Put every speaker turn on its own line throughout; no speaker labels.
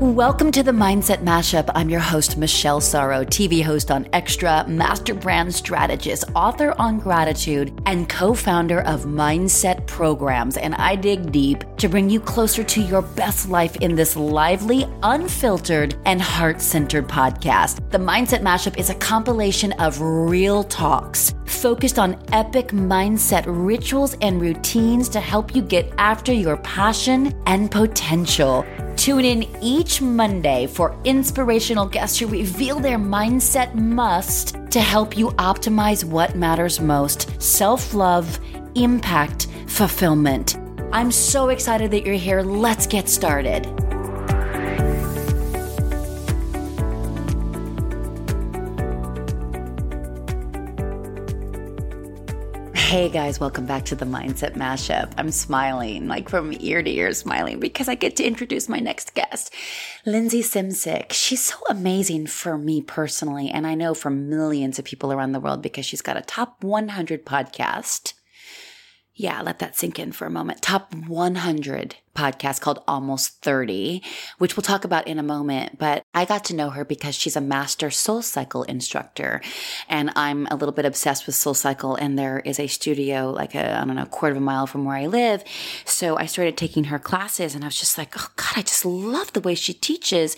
Welcome to the Mindset Mashup. I'm your host, Michelle Sorrow, TV host on Extra, master brand strategist, author on gratitude, and co founder of Mindset Programs. And I dig deep to bring you closer to your best life in this lively, unfiltered, and heart centered podcast. The Mindset Mashup is a compilation of real talks focused on epic mindset rituals and routines to help you get after your passion and potential. Tune in each Monday for inspirational guests who reveal their mindset must to help you optimize what matters most self love, impact, fulfillment. I'm so excited that you're here. Let's get started. Hey guys, welcome back to the Mindset Mashup. I'm smiling, like from ear to ear smiling, because I get to introduce my next guest, Lindsey Simcik. She's so amazing for me personally, and I know for millions of people around the world because she's got a top 100 podcast. Yeah, let that sink in for a moment. Top 100 podcast called Almost 30, which we'll talk about in a moment. But I got to know her because she's a master soul cycle instructor. And I'm a little bit obsessed with soul cycle. And there is a studio like a, I don't know, a quarter of a mile from where I live. So I started taking her classes and I was just like, oh God, I just love the way she teaches.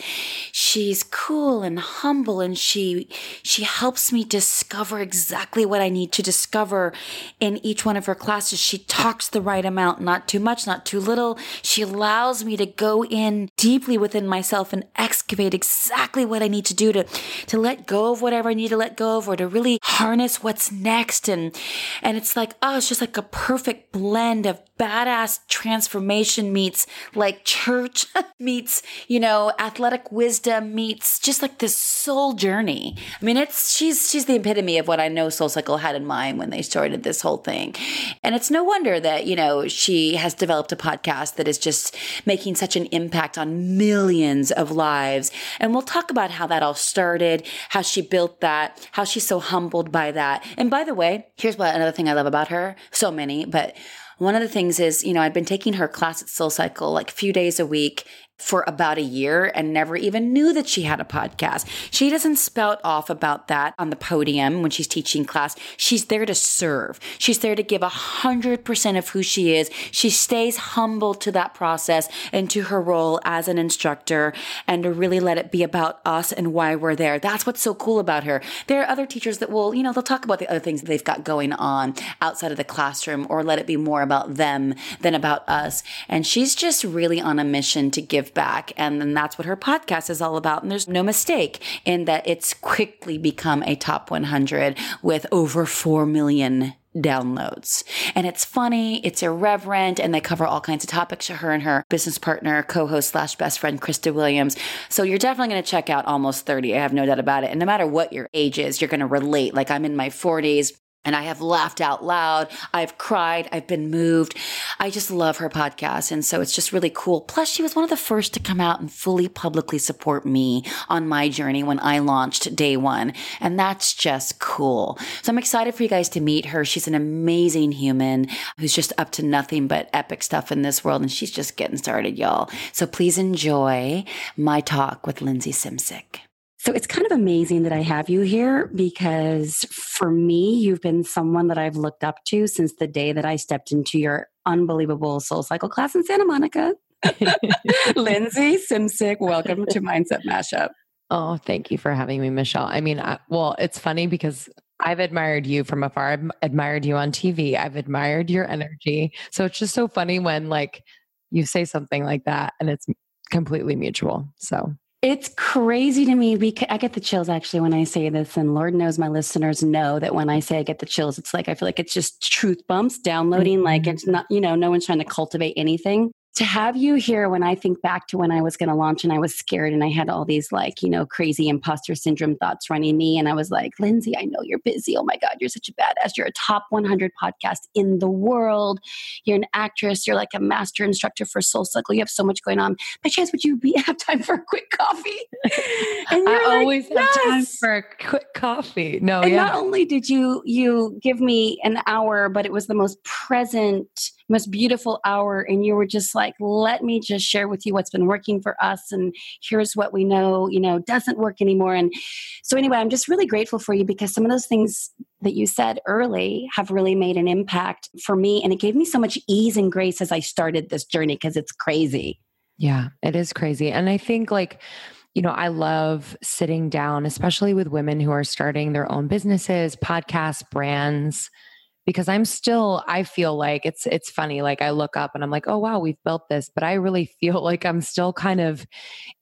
She's cool and humble and she, she helps me discover exactly what I need to discover in each one of her classes. She talks the right amount, not too much, not too little. She allows me to go in deeply within myself and excavate exactly what I need to do to, to let go of whatever I need to let go of or to really harness what's next. And, and it's like, oh, it's just like a perfect blend of badass transformation meets like church meets, you know, athletic wisdom meets just like this soul journey. I mean, it's, she's, she's the epitome of what I know Soul Cycle had in mind when they started this whole thing. And it's no wonder that, you know, she has developed a podcast that is just making such an impact on millions of lives. And we'll talk about how that all started, how she built that, how she's so humbled by that. And by the way, here's what another thing I love about her. So many, but one of the things is, you know, I've been taking her class at Soul Cycle like a few days a week for about a year and never even knew that she had a podcast. She doesn't spout off about that on the podium when she's teaching class. She's there to serve. She's there to give a hundred percent of who she is. She stays humble to that process and to her role as an instructor and to really let it be about us and why we're there. That's what's so cool about her. There are other teachers that will, you know, they'll talk about the other things they've got going on outside of the classroom or let it be more about them than about us. And she's just really on a mission to give give back. And then that's what her podcast is all about. And there's no mistake in that it's quickly become a top 100 with over 4 million downloads. And it's funny, it's irreverent, and they cover all kinds of topics. Her and her business partner, co-host slash best friend, Krista Williams. So you're definitely going to check out Almost 30. I have no doubt about it. And no matter what your age is, you're going to relate. Like I'm in my 40s and I have laughed out loud. I've cried. I've been moved. I just love her podcast. And so it's just really cool. Plus, she was one of the first to come out and fully publicly support me on my journey when I launched day one. And that's just cool. So I'm excited for you guys to meet her. She's an amazing human who's just up to nothing but epic stuff in this world. And she's just getting started, y'all. So please enjoy my talk with Lindsey Simcik. So it's kind of amazing that I have you here because for me, you've been someone that I've looked up to since the day that I stepped into your unbelievable soul cycle class in Santa Monica. Lindsey Simcik, welcome to Mindset Mashup.
Oh, thank you for having me, Michelle. I mean, I, well, it's funny because I've admired you from afar. I've admired you on TV. I've admired your energy. So it's just so funny when like you say something like that and it's completely mutual. So
it's crazy to me because I get the chills actually when I say this, and Lord knows my listeners know that when I say I get the chills, it's like I feel like it's just truth bumps downloading. Mm-hmm. Like it's not, you know, no one's trying to cultivate anything to have you here when I think back to when I was going to launch and I was scared and I had all these like, you know, crazy imposter syndrome thoughts running me. And I was like, Lindsey, I know you're busy. Oh my God, you're such a badass. You're a top 100 podcast in the world. You're an actress. You're like a master instructor for Soul Cycle. You have so much going on. By chance, would you be, have time for a quick coffee?
And I like, always yes. have time for a quick coffee. No,
and
yeah.
not only did you, you give me an hour, but it was the most present most beautiful hour and you were just like let me just share with you what's been working for us and here's what we know you know doesn't work anymore. And so anyway i'm just really grateful for you because some of those things that you said early have really made an impact for me and it gave me so much ease and grace as i started this journey because it's crazy.
Yeah it is crazy and i think like you know, I love sitting down, especially with women who are starting their own businesses, podcasts, brands, because I'm still I feel like it's it's funny like I look up and I'm like, "Oh wow, we've built this." But I really feel like I'm still kind of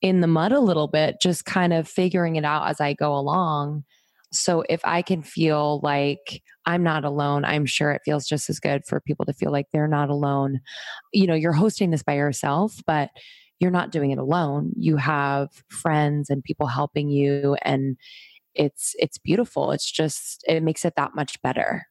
in the mud a little bit, just kind of figuring it out as I go along. So if I can feel like I'm not alone, I'm sure it feels just as good for people to feel like they're not alone. You know, you're hosting this by yourself, but you're not doing it alone. You have friends and people helping you and it's it's beautiful. It's just it makes it that much better.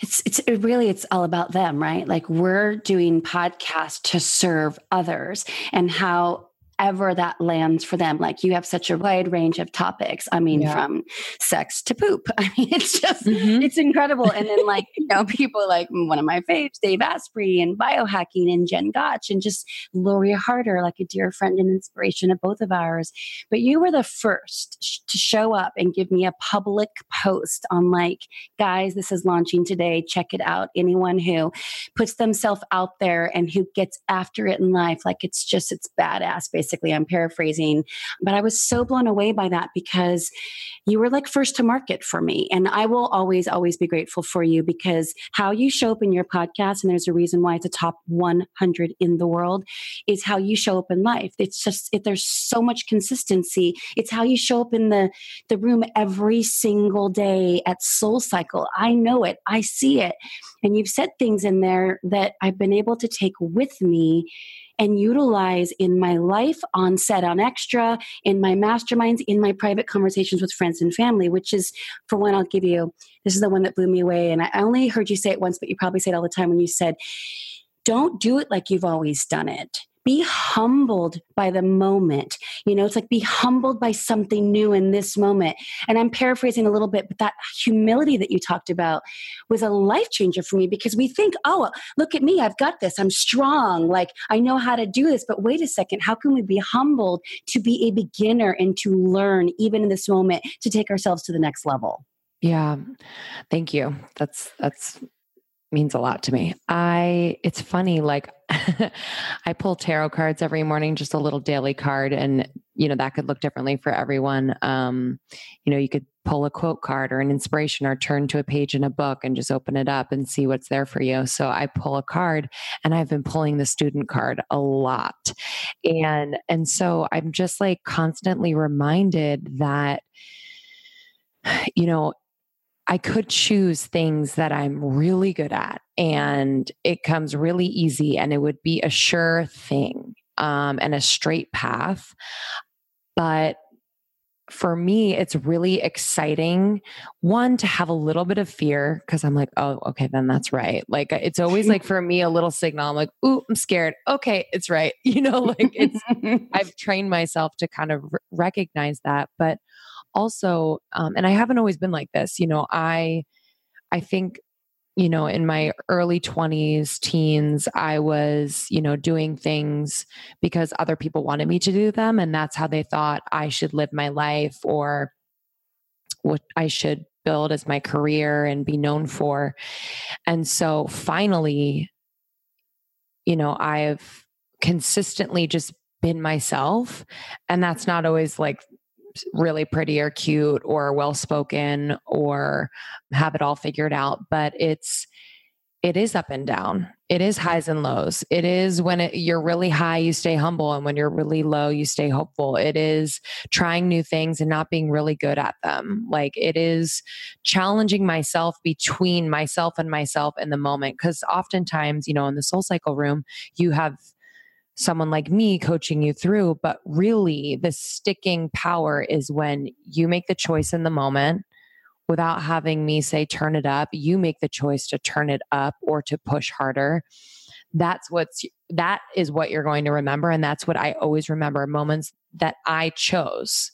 It's it's it really it's all about them right? Like we're doing podcasts to serve others and how wherever that lands for them. Like you have such a wide range of topics. I mean, yeah. from sex to poop. I mean, it's just, mm-hmm. it's incredible. And then, like, you know, people like one of my faves, Dave Asprey, and biohacking, and Jen Gotch, and just Lori Harder, like a dear friend and inspiration of both of ours. But you were the first sh- to show up and give me a public post on, like, guys, this is launching today. Check it out. Anyone who puts themselves out there and who gets after it in life, like, it's just, it's badass, basically basically. I'm paraphrasing, but I was so blown away by that because you were like first to market for me. And I will always, always be grateful for you because how you show up in your podcast, and there's a reason why it's a top 100 in the world, is how you show up in life. It's just, if there's so much consistency, it's how you show up in the, the room every single day at Soul Cycle. I know it, I see it. And you've said things in there that I've been able to take with me and utilize in my life on set on extra in my masterminds in my private conversations with friends and family which is for one i'll give you this is the one that blew me away and i only heard you say it once but you probably say it all the time when you said don't do it like you've always done it be humbled by the moment. You know, it's like be humbled by something new in this moment. And I'm paraphrasing a little bit, but that humility that you talked about was a life changer for me because we think, oh, look at me, I've got this, I'm strong, like I know how to do this. But wait a second, how can we be humbled to be a beginner and to learn, even in this moment, to take ourselves to the next level?
Yeah. Thank you. That's that's means a lot to me. I it's funny like I pull tarot cards every morning just a little daily card and you know that could look differently for everyone. Um you know you could pull a quote card or an inspiration or turn to a page in a book and just open it up and see what's there for you. So I pull a card and I've been pulling the student card a lot. And and so I'm just like constantly reminded that you know I could choose things that I'm really good at and it comes really easy and it would be a sure thing um, and a straight path. But for me, it's really exciting. One, to have a little bit of fear because I'm like, oh, okay, then that's right. Like, it's always like for me, a little signal. I'm like, ooh, I'm scared. Okay, it's right. You know, like it's, I've trained myself to kind of recognize that. But also um, and i haven't always been like this you know i i think you know in my early 20s teens i was you know doing things because other people wanted me to do them and that's how they thought i should live my life or what i should build as my career and be known for. And so finally you know i've consistently just been myself and that's not always like really pretty or cute or well spoken or have it all figured out but it's it is up and down. It is highs and lows. It is when it, you're really high you stay humble and when you're really low you stay hopeful. It is trying new things and not being really good at them. Like it is challenging myself between myself and myself in the moment because oftentimes you know in the soul cycle room you have someone like me coaching you through. But really, the sticking power is when you make the choice in the moment without having me say, turn it up. You make the choice to turn it up or to push harder. That's what's that is what you're going to remember. And that's what I always remember moments that I chose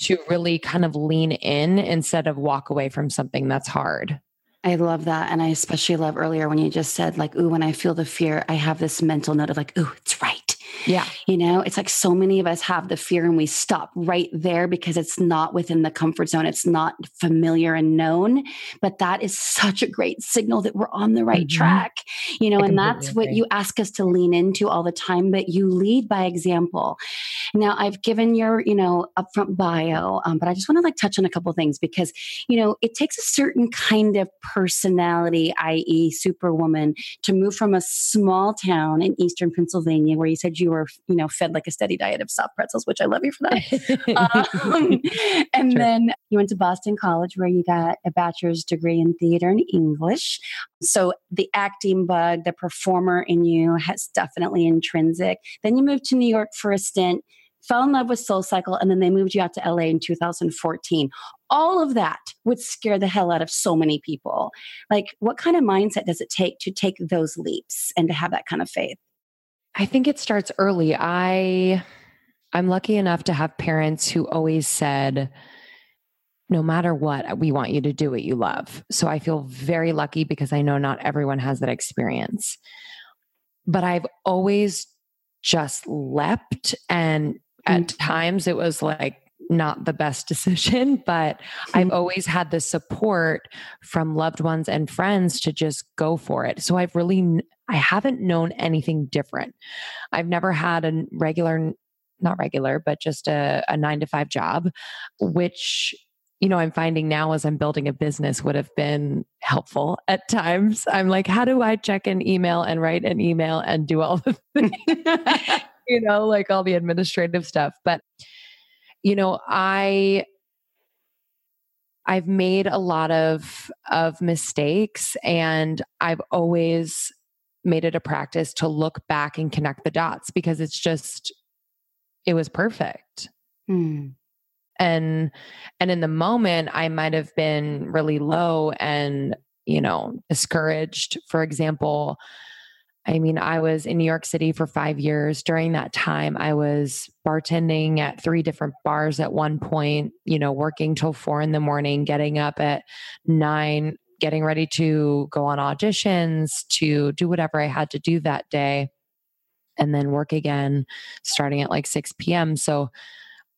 to really kind of lean in instead of walk away from something that's hard.
I love that. And I especially love earlier when you just said, like, ooh, when I feel the fear, I have this mental note of like, ooh, it's right.
Yeah.
You know, it's like so many of us have the fear and we stop right there because it's not within the comfort zone. It's not familiar and known. But that is such a great signal that we're on the right mm-hmm. track, you know, I and that's agree. what you ask us to lean into all the time. But you lead by example. Now, I've given your, you know, upfront bio, um, but I just want to like touch on a couple things because, you know, it takes a certain kind of personality, i.e., superwoman, to move from a small town in eastern Pennsylvania where you said you were, you know, fed like a steady diet of soft pretzels, which I love you for that. um, and sure. then you went to Boston College where you got a bachelor's degree in theater and English. So the acting bug, the performer in you has definitely intrinsic. Then you moved to New York for a stint fell in love with Soul Cycle, and then they moved you out to LA in 2014. All of that would scare the hell out of so many people. Like, what kind of mindset does it take to take those leaps and to have that kind of faith?
I think it starts early. I I'm lucky enough to have parents who always said no matter what, we want you to do what you love. So I feel very lucky because I know not everyone has that experience. But I've always just leapt and at mm-hmm. times it was like not the best decision, but mm-hmm. I've always had the support from loved ones and friends to just go for it. So I've really I haven't known anything different. I've never had a regular, not regular, but just a, a nine to five job, which you know, I'm finding now as I'm building a business would have been helpful at times. I'm like, how do I check an email and write an email and do all the things, you know, like all the administrative stuff. But, you know, I, I've made a lot of, of mistakes and I've always made it a practice to look back and connect the dots because it's just it was perfect. Mm. And and in the moment I might have been really low and you know discouraged. For example, I mean, I was in New York City for five years. During that time, I was bartending at three different bars at one point, you know, working till four in the morning, getting up at nine getting ready to go on auditions, to do whatever I had to do that day, and then work again starting at like 6 p.m. So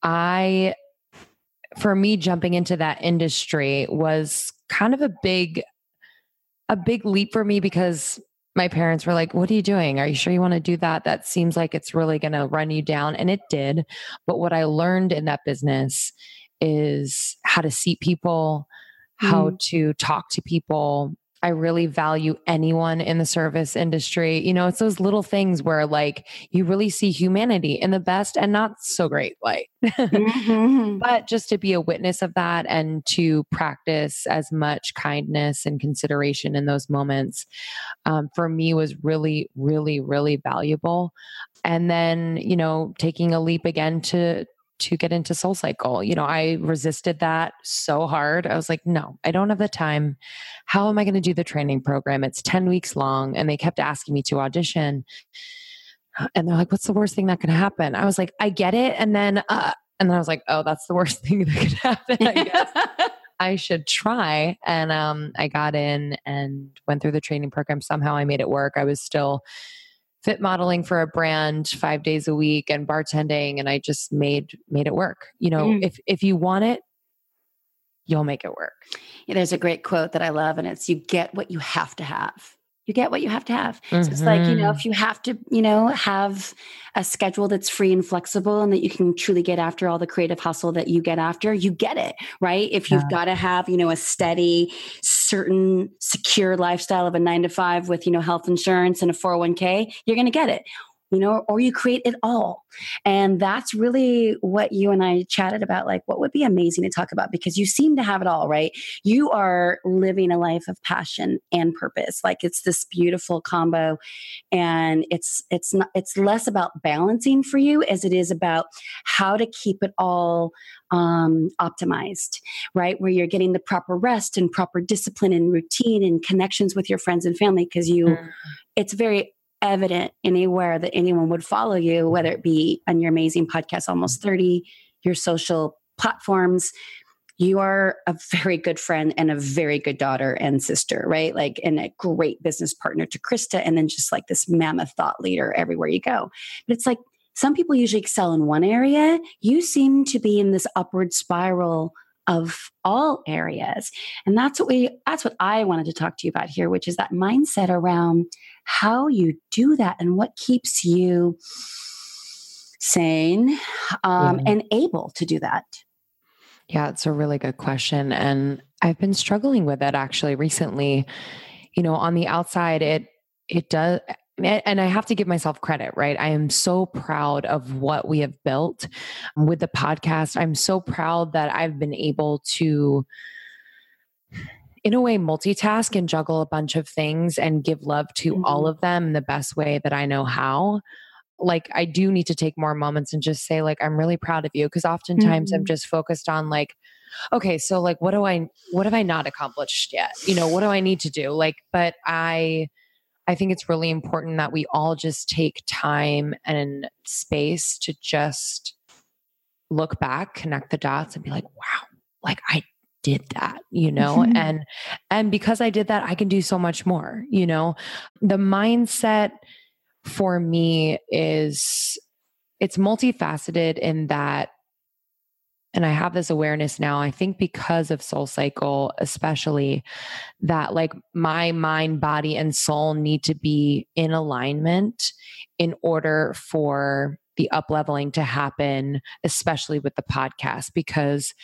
I, for me, jumping into that industry was kind of a big, a big leap for me because my parents were like, What are you doing? Are you sure you want to do that? That seems like it's really going to run you down. And it did. But what I learned in that business is how to seat people, how mm. to talk to people. I really value anyone in the service industry. You know, it's those little things where like you really see humanity in the best and not so great light. mm-hmm. But just to be a witness of that and to practice as much kindness and consideration in those moments um, for me was really, really, really valuable. And then, you know, taking a leap again to to get into Soul Cycle. You know, I resisted that so hard. I was like, no, I don't have the time. How am I going to do the training program? It's 10 weeks long. And they kept asking me to audition. And they're like, what's the worst thing that could happen? I was like, I get it. And then, uh, and then I was like, oh, that's the worst thing that could happen. I guess I should try. And um, I got in and went through the training program. Somehow I made it work. I was still fit modeling for a brand five days a week and bartending and i just made made it work. You know mm. if if you want it you'll make it work.
Yeah, there's a great quote that i love and it's you get what you have to have you get what you have to have. Mm-hmm. So it's like, you know, mm-hmm. if you have to, you know, have a schedule that's free and flexible and that you can truly get after all the creative hustle that you get after, you get it, right? If you've yeah. got to have, you know, a steady, certain, secure lifestyle of a nine to five with, you know, health insurance and a 401k, you're going to get it you know, or you create it all. And that's really what you and I chatted about. Like, what would be amazing to talk about because you seem to have it all, right? You are living a life of passion and purpose. Like, it's this beautiful combo. And it's, it's not, it's less about balancing for you as it is about how to keep it all um, optimized, right? Where you're getting the proper rest and proper discipline and routine and connections with your friends and family because you, mm. it's very evident anywhere that anyone would follow you, whether it be on your amazing podcast, Almost 30, your social platforms. you are a very good friend and a very good daughter and sister, right? Like, and a great business partner to Krista, and then just like this mammoth thought leader everywhere you go. But it's like some people usually excel in one area. You seem to be in this upward spiral of all areas. And that's what we that's what I wanted to talk to you about here, which is that mindset around how you do that and what keeps you sane um, yeah. and able to do that.
Yeah, it's a really good question. And I've been struggling with it actually recently. You know, on the outside, it it does and I have to give myself credit, right? I am so proud of what we have built with the podcast. I'm so proud that I've been able to, in a way, multitask and juggle a bunch of things and give love to mm-hmm. all of them the best way that I know how. Like, I do need to take more moments and just say, like, I'm really proud of you. Cause oftentimes mm-hmm. I'm just focused on, like, okay, so, like, what do I, what have I not accomplished yet? You know, what do I need to do? Like, but I, I think it's really important that we all just take time and space to just look back, connect the dots, and be like, wow, like I did that you know mm-hmm. and and because i did that i can do so much more you know the mindset for me is it's multifaceted in that and I have this awareness now, I think because of Soul Cycle, especially that like my mind, body, and soul need to be in alignment in order for the up leveling to happen, especially with the podcast, because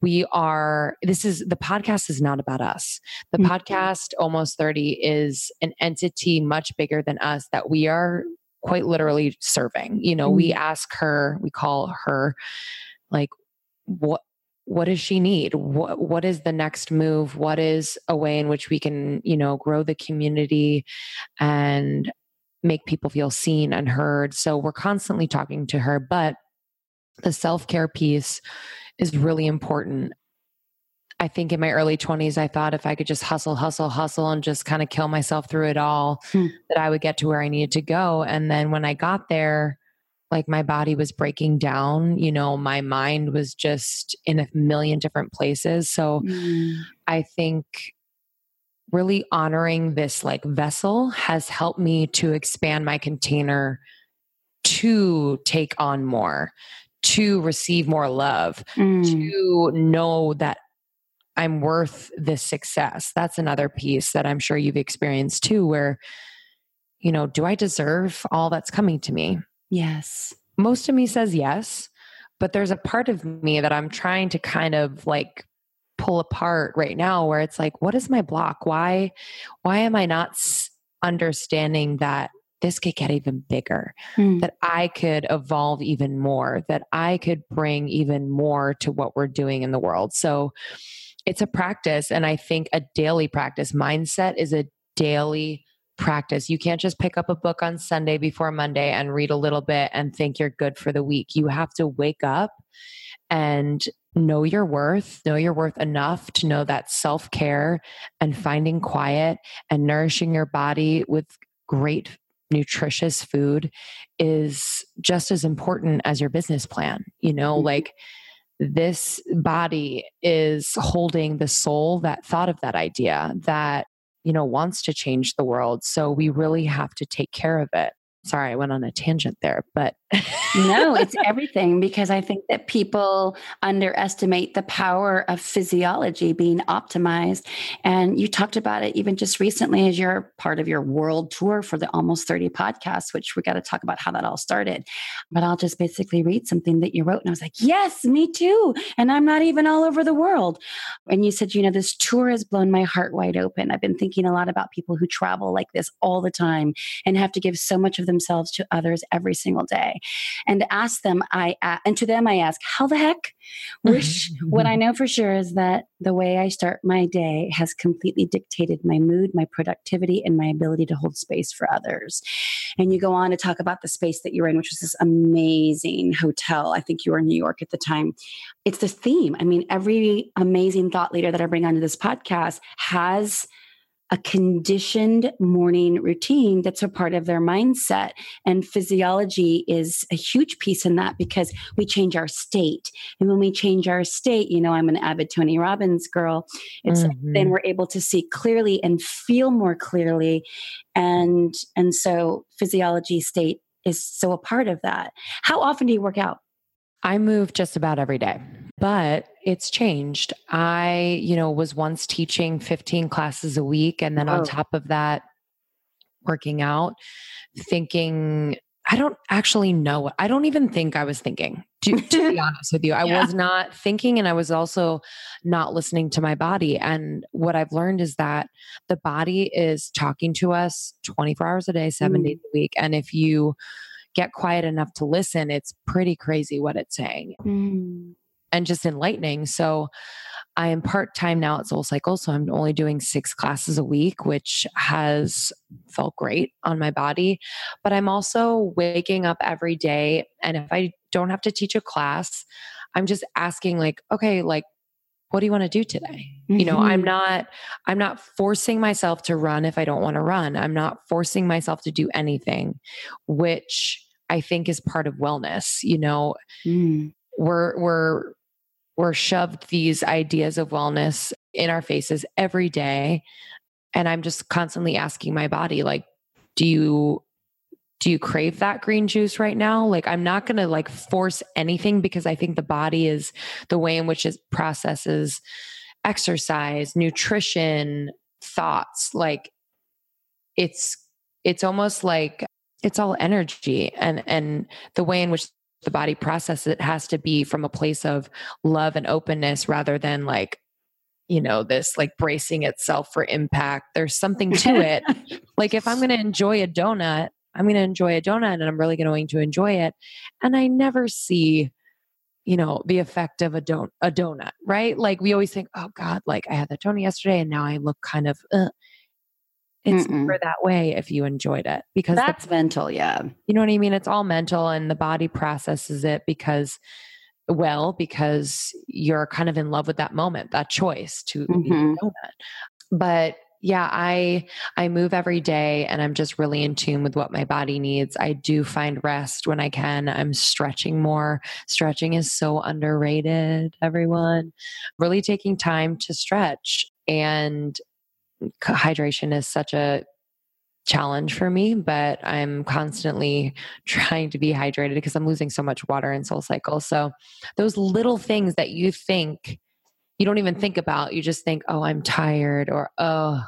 we are this is the podcast is not about us the mm-hmm. podcast almost 30 is an entity much bigger than us that we are quite literally serving you know mm-hmm. we ask her we call her like what what does she need what what is the next move what is a way in which we can you know grow the community and make people feel seen and heard so we're constantly talking to her but the self-care piece is really important I think in my early 20s, I thought if I could just hustle, hustle, hustle, and just kind of kill myself through it all, hmm. that I would get to where I needed to go. And then when I got there, like my body was breaking down you know my mind was just in a million different places so mm. i think really honoring this like vessel has helped me to expand my container to take on more to receive more love mm. to know that i'm worth this success that's another piece that i'm sure you've experienced too where you know do i deserve all that's coming to me
Yes.
Most of me says yes, but there's a part of me that I'm trying to kind of like pull apart right now where it's like what is my block? Why why am I not understanding that this could get even bigger, mm. that I could evolve even more, that I could bring even more to what we're doing in the world. So it's a practice. And I think a daily practice mindset is a daily practice. You can't just pick up a book on Sunday before Monday and read a little bit and think you're good for the week. You have to wake up and know your worth, know your worth enough to know that self care and finding quiet and nourishing your body with great nutritious food is just as important as your business plan. You know, mm-hmm. like this body is holding the soul that thought of that idea, that you know, wants to change the world. So we really have to take care of it. Sorry, I went on a tangent there, but
no, it's everything because I think that people underestimate the power of physiology being optimized. And you talked about it even just recently as you're part of your world tour for the Almost 30 podcast, which we got to talk about how that all started. But I'll just basically read something that you wrote. And I was like, yes, me too. And I'm not even all over the world. And you said, you know, this tour has blown my heart wide open. I've been thinking a lot about people who travel like this all the time and have to give so much of themselves to others every single day. And ask them, I uh, and to them I ask, how the heck? Which what I know for sure is that the way I start my day has completely dictated my mood, my productivity, and my ability to hold space for others. And you go on to talk about the space that you're in, which was this amazing hotel. I think you were in New York at the time. It's this theme. I mean, every amazing thought leader that I bring onto this podcast has a conditioned morning routine that's a part of their mindset. And physiology is a huge piece in that because we change our state. And when we change our state, you know, I'm an avid Tony Robbins girl. It's mm-hmm. then we're able to see clearly and feel more clearly. And and so physiology state is so a part of that. How often do you work out?
I move just about every day, but it's changed. I, you know, was once teaching 15 classes a week. And then on top of that, working out, thinking, I don't actually know. I don't even think I was thinking, to, to be honest with you. I yeah. was not thinking, and I was also not listening to my body. And what I've learned is that the body is talking to us 24 hours a day, seven mm. days a week. And if you, get quiet enough to listen, it's pretty crazy what it's saying mm. and just enlightening. So I am part time now at Soul Cycle. So I'm only doing six classes a week, which has felt great on my body. But I'm also waking up every day. And if I don't have to teach a class, I'm just asking, like, okay, like, what do you want to do today mm-hmm. you know i'm mm-hmm. not i'm not forcing myself to run if i don't want to run i'm not forcing myself to do anything which i think is part of wellness you know mm. we're we're we're shoved these ideas of wellness in our faces every day and i'm just constantly asking my body like do you do you crave that green juice right now? Like i'm not going to like force anything because i think the body is the way in which it processes exercise nutrition thoughts. Like it's it's almost like it's all energy and and the way in which the body processes it has to be from a place of love and openness rather than like you know this like bracing itself for impact. There's something to it. Like if i'm going to enjoy a donut I'm going to enjoy a donut and I'm really going to enjoy it. And I never see, you know, the effect of a don a donut, right? Like we always think, oh God, like I had that donut yesterday and now I look kind of. Uh. It's Mm-mm. never that way if you enjoyed it because
that's the, mental, yeah.
You know what I mean? It's all mental, and the body processes it because well because you're kind of in love with that moment that choice to eat a mm-hmm. donut but yeah i i move every day and i'm just really in tune with what my body needs. I do find rest when i can. I'm stretching more. Stretching is so underrated everyone. Really taking time to stretch and hydration is such a challenge for me but i'm constantly trying to be hydrated because i'm losing so much water in soul cycle. So those little things that you think you don't even think about. You just think, oh, I'm tired or oh,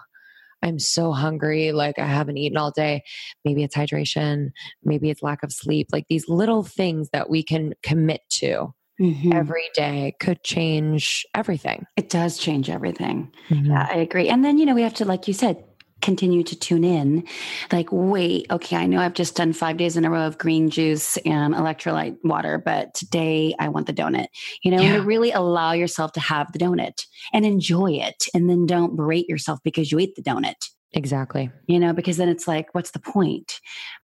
I'm so hungry. Like I haven't eaten all day. Maybe it's hydration. Maybe it's lack of sleep. Like these little things that we can commit to mm-hmm. every day could change everything.
It does change everything. Mm-hmm. Yeah, I agree. And then, you know, we have to, like you said, continue to tune in like wait okay i know i've just done five days in a row of green juice and electrolyte water but today i want the donut you know yeah. to really allow yourself to have the donut and enjoy it and then don't berate yourself because you ate the donut
Exactly.
You know, because then it's like, what's the point?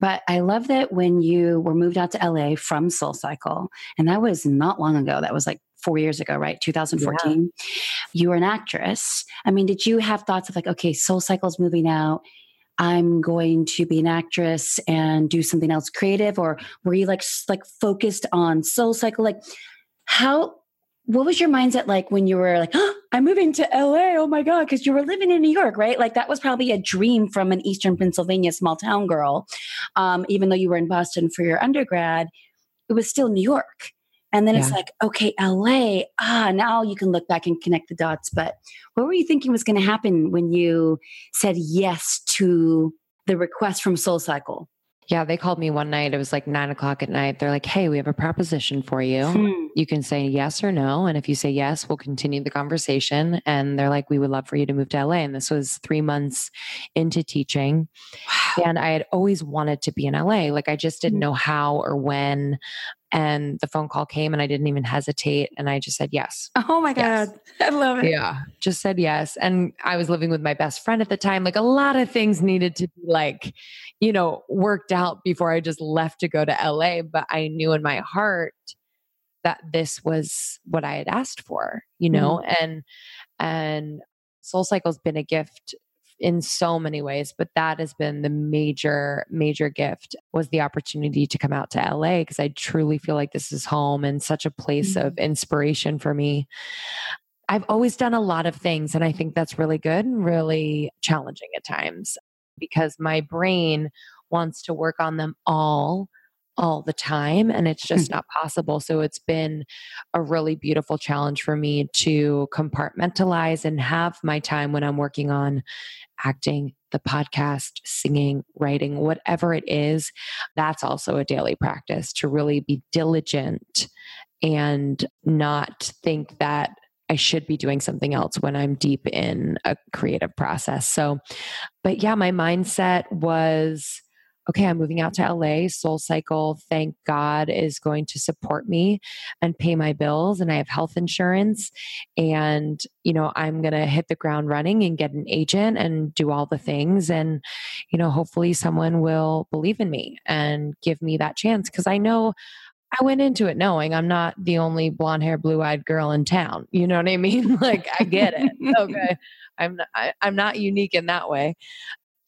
But I love that when you were moved out to LA from Soul Cycle, and that was not long ago, that was like four years ago, right? 2014. Yeah. You were an actress. I mean, did you have thoughts of like, okay, Soul Cycle's moving out? I'm going to be an actress and do something else creative, or were you like like focused on Soul Cycle? Like, how? What was your mindset like when you were like, oh, I'm moving to LA? Oh my god! Because you were living in New York, right? Like that was probably a dream from an Eastern Pennsylvania small town girl. Um, even though you were in Boston for your undergrad, it was still New York. And then yeah. it's like, okay, LA, ah, now you can look back and connect the dots. But what were you thinking was going to happen when you said yes to the request from Soul Cycle?
Yeah, they called me one night. It was like nine o'clock at night. They're like, hey, we have a proposition for you. Hmm. You can say yes or no. And if you say yes, we'll continue the conversation. And they're like, we would love for you to move to LA. And this was three months into teaching. Wow. And I had always wanted to be in LA. Like, I just didn't hmm. know how or when. And the phone call came and I didn't even hesitate. And I just said yes.
Oh my God. Yes. I love it.
Yeah. Just said yes. And I was living with my best friend at the time. Like a lot of things needed to be like, you know, worked out before I just left to go to LA. But I knew in my heart that this was what I had asked for, you know, mm-hmm. and, and Soul Cycle's been a gift in so many ways but that has been the major major gift was the opportunity to come out to LA because I truly feel like this is home and such a place mm-hmm. of inspiration for me. I've always done a lot of things and I think that's really good and really challenging at times because my brain wants to work on them all all the time and it's just not possible so it's been a really beautiful challenge for me to compartmentalize and have my time when i'm working on acting the podcast singing writing whatever it is that's also a daily practice to really be diligent and not think that I should be doing something else when I'm deep in a creative process. So, but yeah, my mindset was okay, I'm moving out to LA. Soul Cycle, thank God, is going to support me and pay my bills. And I have health insurance. And, you know, I'm going to hit the ground running and get an agent and do all the things. And, you know, hopefully someone will believe in me and give me that chance. Cause I know I went into it knowing I'm not the only blonde hair, blue eyed girl in town. You know what I mean? like, I get it. Okay. I'm not, I, I'm not unique in that way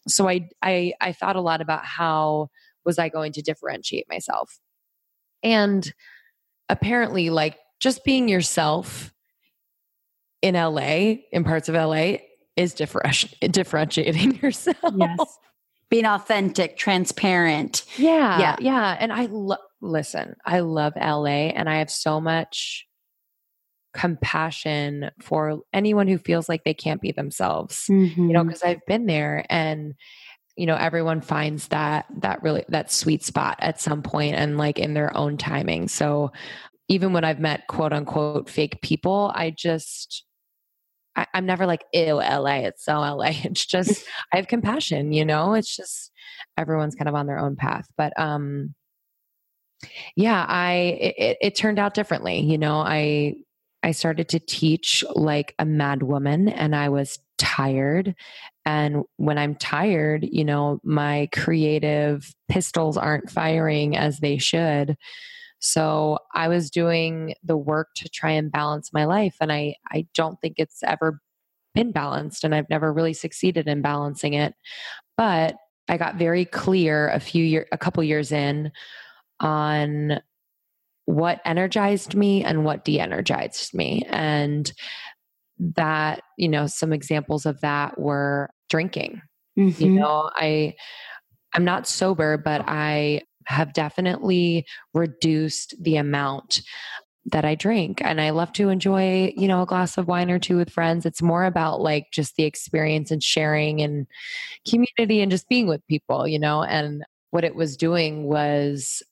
so I, I i thought a lot about how was i going to differentiate myself. And apparently like just being yourself in la in parts of la is differenti- differentiating yourself. Yes.
Being authentic transparent.
Yeah yeah. yeah. And i love listen i love la and i have so much compassion for anyone who feels like they can't be themselves mm-hmm. you know because mm-hmm. i've been there and you know everyone finds that that really that sweet spot at some point and like in their own timing so even when i've met quote unquote fake people i just I, am never like ew la it's so la it's just i have compassion you know it's just everyone's kind of on their own path but um yeah i it, it turned out differently you know i I started to teach like a mad woman and I was tired. And when I'm tired, you know, my creative pistols aren't firing as they should. So I was doing the work to try and balance my life. And I, I don't think it's ever been balanced and I've never really succeeded in balancing it. But I got very clear a few year a couple years in on what energized me and what de-energized me and that you know some examples of that were drinking mm-hmm. you know i i'm not sober but i have definitely reduced the amount that I drink and I love to enjoy, you know, a glass of wine or two with friends. It's more about like just the experience and sharing and community and just being with people, you know, and what it was doing was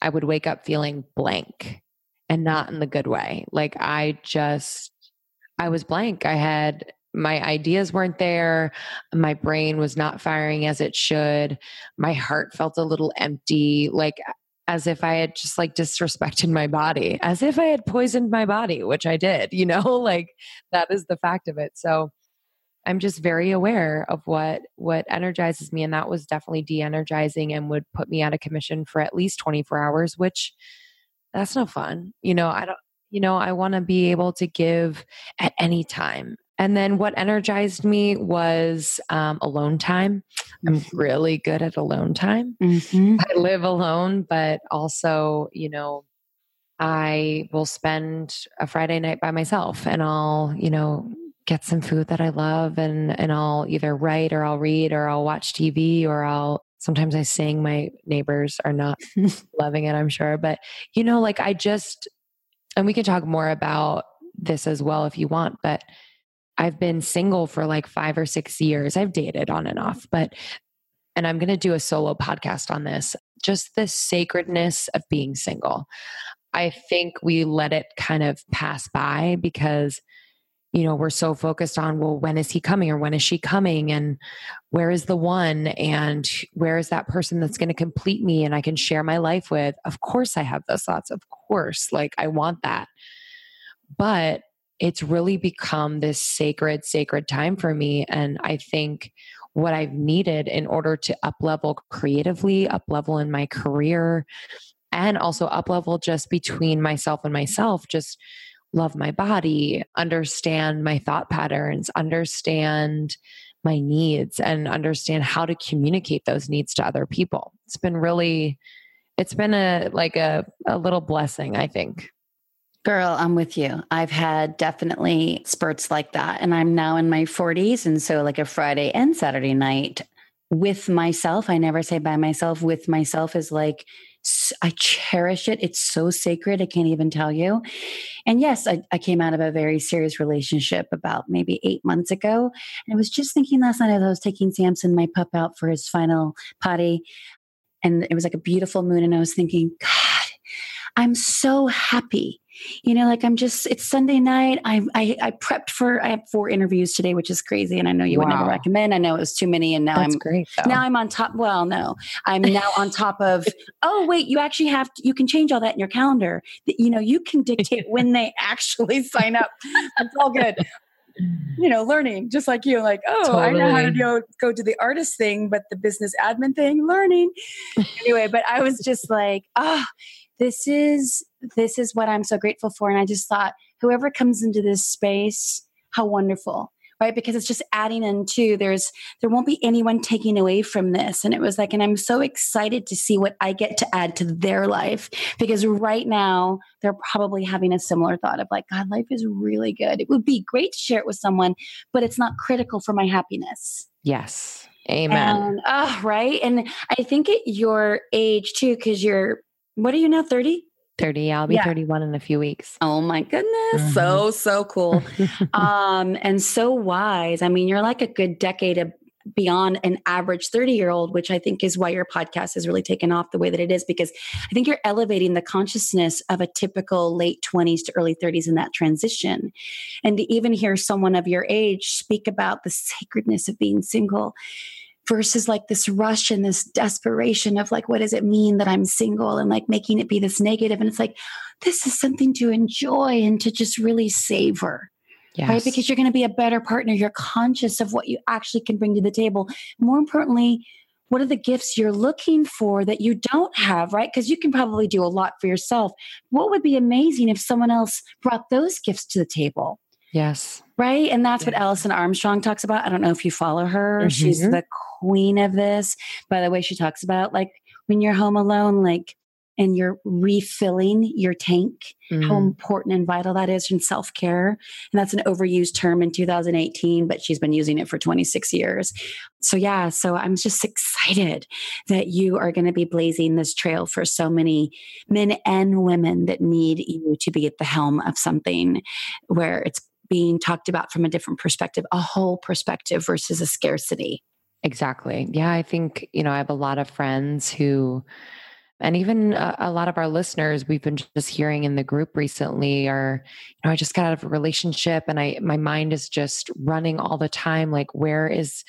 I would wake up feeling blank and not in the good way. Like I just, I was blank. I had my ideas weren't there. My brain was not firing as it should. My heart felt a little empty, like as if I had just like disrespected my body, as if I had poisoned my body, which I did, you know, like that is the fact of it. So I'm just very aware of what what energizes me and that was definitely de-energizing and would put me out of commission for at least 24 hours which that's no fun. You know, I don't you know, I want to be able to give at any time. And then what energized me was um, alone time. I'm mm-hmm. really good at alone time. Mm-hmm. I live alone, but also, you know, I will spend a Friday night by myself and I'll, you know, get some food that I love and and I'll either write or I'll read or I'll watch TV or I'll sometimes I sing. My neighbors are not loving it I'm sure but you know like I just and we can talk more about this as well if you want but I've been single for like 5 or 6 years. I've dated on and off but and I'm going to do a solo podcast on this. Just the sacredness of being single. I think we let it kind of pass by because you know we're so focused on well when is he coming or when is she coming and where is the one and where is that person that's going to complete me and i can share my life with? Of course i have those thoughts of course like i want that. But it's really become this sacred sacred time for me and i think what i've needed in order to up level creatively up level in my career and also up level just between myself and myself just love my body, understand my thought patterns, understand my needs and understand how to communicate those needs to other people. It's been really it's been a like a a little blessing, I think.
Girl, I'm with you. I've had definitely spurts like that. And I'm now in my 40s. And so, like a Friday and Saturday night with myself, I never say by myself, with myself is like, I cherish it. It's so sacred. I can't even tell you. And yes, I, I, came out of a very serious relationship about maybe eight months ago. And I was just thinking last night as I was taking Samson, my pup, out for his final potty. And it was like a beautiful moon. And I was thinking, God, I'm so happy you know like i'm just it's sunday night i i, I prepped for i have four interviews today which is crazy and i know you wow. would never recommend i know it was too many and now
That's
i'm
great though.
now i'm on top well no i'm now on top of oh wait you actually have to, you can change all that in your calendar you know you can dictate when they actually sign up it's all good you know, learning just like you, like, oh, totally. I know how to go, go to the artist thing, but the business admin thing, learning. anyway, but I was just like, ah, oh, this is this is what I'm so grateful for. And I just thought, whoever comes into this space, how wonderful right? Because it's just adding into there's there won't be anyone taking away from this. And it was like and i'm so excited to see what i get to add to their life. Because right now they're probably having a similar thought of like god life is really good. It would be great to share it with someone but it's not critical for my happiness.
Yes. Amen.
and, oh, right? And i think at your age too because you're what are you now 30
30 i'll be yeah. 31 in a few weeks.
Oh my goodness mm-hmm. so so cool. Um and so wise. I mean you're like a good decade of beyond an average 30 year old which i think is why your podcast has really taken off the way that it is because i think you're elevating the consciousness of a typical late 20s to early 30s in that transition. And to even hear someone of your age speak about the sacredness of being single versus like this rush and this desperation of like what does it mean that i'm single and like making it be this negative? And it's like this is something to enjoy and to just really savor yes. right because you're going to be a better partner. You're conscious of what you actually can bring to the table. More importantly what are the gifts you're looking for that you don't have right? Because you can probably do a lot for yourself. What would be amazing if someone else brought those gifts to the table
yes
right and that's yeah. what Alison Armstrong talks about i don't know if you follow her mm-hmm. she's the queen of this. By the way, she talks about like when you're home alone, like, and you're refilling your tank, mm. how important and vital that is in self care. And that's an overused term in 2018, but she's been using it for 26 years. So, yeah, so I'm just excited that you are going to be blazing this trail for so many men and women that need you to be at the helm of something where it's being talked about from a different perspective, a whole perspective versus a scarcity.
Exactly. Yeah, I think, you know, I have a lot of friends who, and even a, a, lot of our listeners we've been just hearing in the group recently are you know i just got out of a relationship and i my mind is just running all the time like where is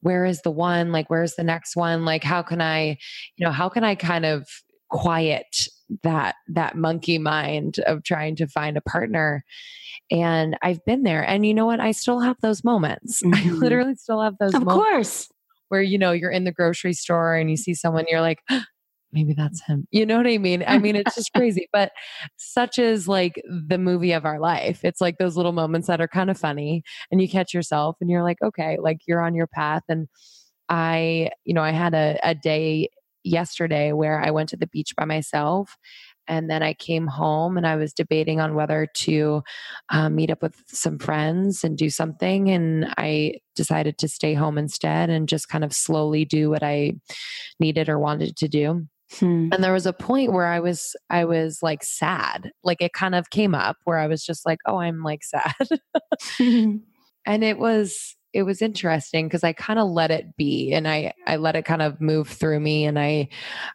where is the one like where's the next one like how can i you know how can i kind of quiet that that monkey mind of trying to find a partner and I've been there. And you know what? I still have those moments. Mm-hmm. I literally still have those
of
moments
course.
where, you know, you're in the grocery store and you see someone, you're like, maybe that's him. You know what I mean? I mean, it's just crazy, but such is like the movie of our life. It's like those little moments that are kind of funny and you catch yourself and you're like, okay, like you're on your path. And I, you know, I had a, a day yesterday where I went to the beach by myself and then I came home and I was debating on whether to uh, meet up with some friends and do something. And I decided to stay home instead and just kind of slowly do what I needed or wanted to do. Hmm. And there was a point where I was, I was like sad. Like it kind of came up where I was just like, oh, I'm like sad. and it was, it was interesting because I kind of let it be and I I let it kind of move through me and I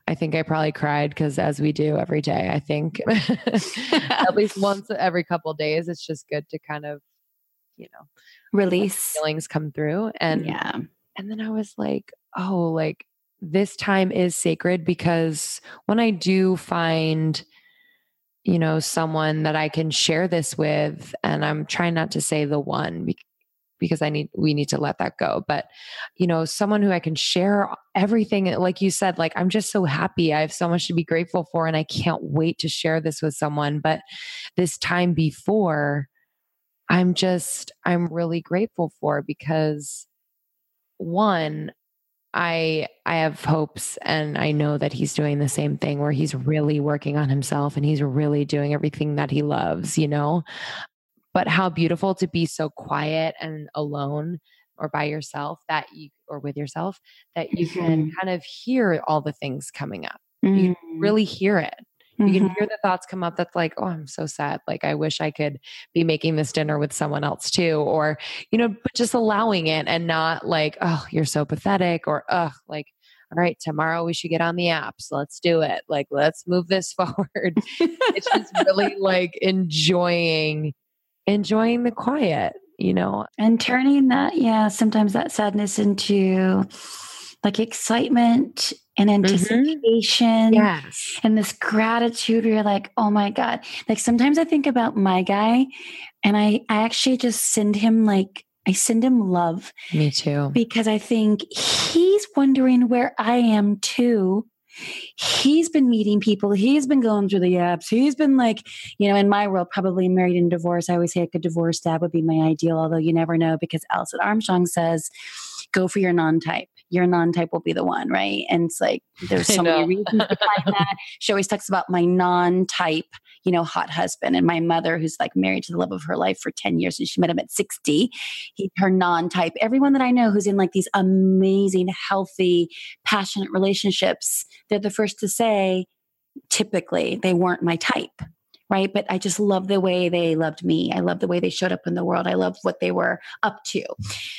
I think I probably cried because as we do every day I think. At least once every couple days it's just good to kind of you know
release.
feelings come through and
yeah.
and then I was like oh like this time is sacred because when I do find you know someone that I can share this with and I'm trying not to say the one because I need we need to let that go. But you know, someone who I can share everything like you said like I'm just so happy. I have so much to be grateful for and I can't wait to share this with someone. But this time before I'm just I'm really grateful for because one, I I have hopes and I know that he's doing the same thing where he's really working on himself and he's really doing everything that he loves, you know. But how beautiful to be so quiet and alone or by yourself that you or with yourself that you mm-hmm. can kind of hear all the things coming up. Mm-hmm. You really hear it. Mm-hmm. You can hear the thoughts come up that's like, oh, I'm so sad. Like, I wish I could be making this dinner with someone else too. Or, you know, but just allowing it and not like, oh, you're so pathetic or, oh, like, all right, tomorrow we should get on the apps. Let's do it. Like, let's move this forward. it's just really like enjoying, enjoying the quiet, you know,
and turning that, yeah, sometimes that sadness into like excitement and mm-hmm. anticipation
mm-hmm. yes.
and this gratitude where you're like oh my god like sometimes i think about my guy and i i actually just send him like i send him love
me too
because i think he's wondering where i am too he's been meeting people. He's been going through the apps he's been like you know in my world probably married and divorced. I always say like a divorced dad would be my ideal although you never know because Alison Armstrong says go for your non-type. Your non-type will be the one, right? And it's like there's so many reasons behind that. She always talks about my non-type, you know, hot husband and my mother who's like married to the love of her life for 10 years and she met him at 60. He her non-type. Everyone that I know who's in like these amazing, healthy, passionate relationships, they're the first to say typically they weren't my type right? But I just love the way they loved me. I love the way they showed up in the world. I love what they were up to.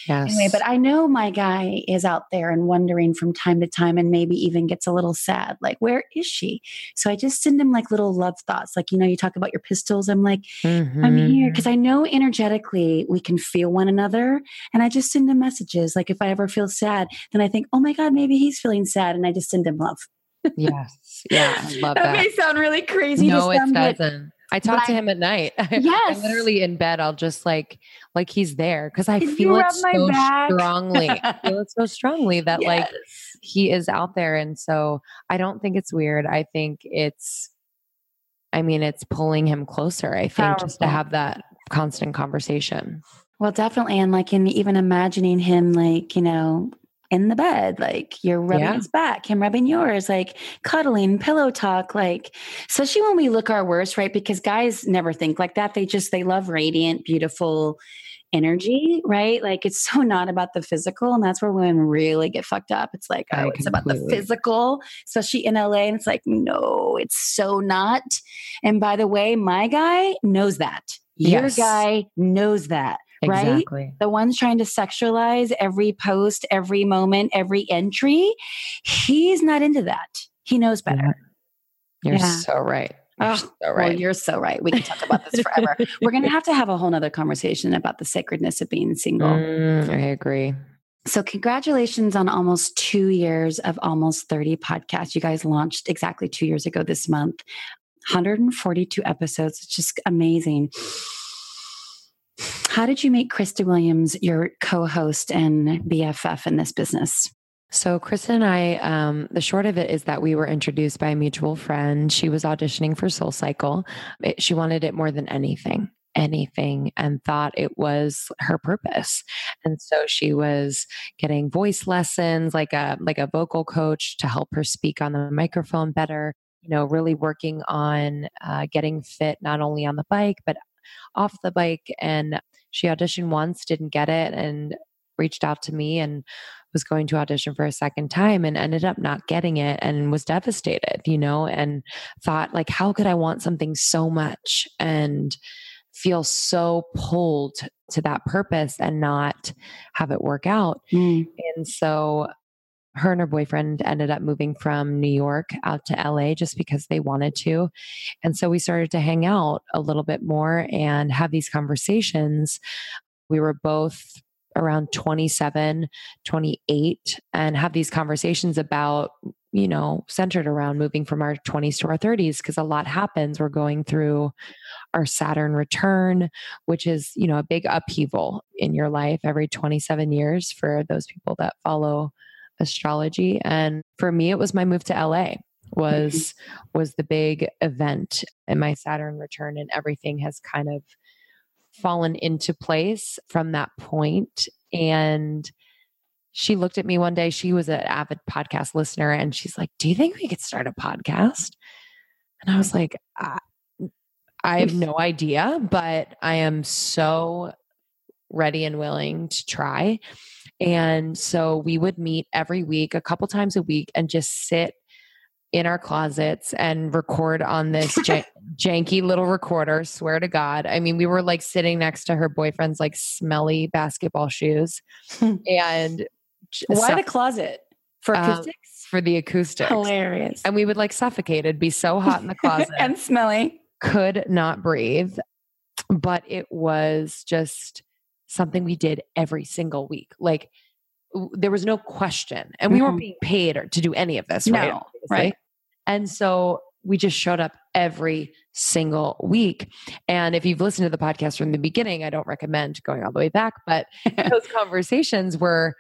Yes.
Anyway, but I know my guy is out there and wondering from time to time and maybe even gets a little sad, like, where is she? So I just send him like little love thoughts. Like, you know, you talk about your pistols. I'm like, mm-hmm. I'm here because I know energetically we can feel one another. And I just send him messages. Like, if I ever feel sad, then I think, oh my God, maybe he's feeling sad. And I just send him love
yes. Yeah. I love that.
that may sound really crazy.
No, it doesn't. I talk to him at night.
Yes.
I'm literally in bed. I'll just like, like he's there because I feel it so strongly. I feel it so strongly that yes. like he is out there. And so I don't think it's weird. I think it's, I mean, it's pulling him closer. I think Powerful. just to have that constant conversation.
Well, definitely. And like in even imagining him, like, you know, in the bed, like you're rubbing yeah. his back, him rubbing yours, like cuddling, pillow talk, like especially when we look our worst, right? Because guys never think like that. They just they love radiant, beautiful energy, right? Like it's so not about the physical. And that's where women really get fucked up. It's like, oh, it's about the physical, especially in LA. And it's like, no, it's so not. And by the way, my guy knows that. Your yes. guy knows that. Exactly. Right? The ones trying to sexualize every post, every moment, every entry, he's not into that. He knows better.
You're yeah. so right.
You're oh, so right. Well, you're so right. We can talk about this forever. We're going to have to have a whole nother conversation about the sacredness of being single.
Mm, I agree.
So, congratulations on almost two years of almost 30 podcasts. You guys launched exactly two years ago this month, 142 episodes. It's just amazing. How did you make Krista Williams your co host and BFF in this business?
So, Krista and I, um, the short of it is that we were introduced by a mutual friend. She was auditioning for Soul Cycle. It, she wanted it more than anything anything and thought it was her purpose and so she was getting voice lessons like a like a vocal coach to help her speak on the microphone better you know really working on uh, getting fit not only on the bike but off the bike and she auditioned once, didn't get it, and reached out to me and was going to audition for a second time and ended up not getting it and was devastated, you know, and thought, like, how could I want something so much and feel so pulled to that purpose and not have it work out? Mm. And so her and her boyfriend ended up moving from New York out to LA just because they wanted to. And so we started to hang out a little bit more and have these conversations. We were both around 27, 28, and have these conversations about, you know, centered around moving from our 20s to our 30s because a lot happens. We're going through our Saturn return, which is, you know, a big upheaval in your life every 27 years for those people that follow astrology and for me it was my move to LA was mm-hmm. was the big event in my Saturn return and everything has kind of fallen into place from that point and she looked at me one day. She was an avid podcast listener and she's like, Do you think we could start a podcast? And I was like, I, I have no idea, but I am so ready and willing to try. And so we would meet every week, a couple times a week, and just sit in our closets and record on this jan- janky little recorder. Swear to God. I mean, we were like sitting next to her boyfriend's like smelly basketball shoes. and
why the closet? For um, acoustics?
Um, for the acoustics.
Hilarious.
And we would like suffocate. It'd be so hot in the closet.
and smelly.
Could not breathe. But it was just something we did every single week. Like there was no question. And we mm-hmm. weren't being paid or, to do any of this,
no,
right?
Right.
And so we just showed up every single week. And if you've listened to the podcast from the beginning, I don't recommend going all the way back, but those conversations were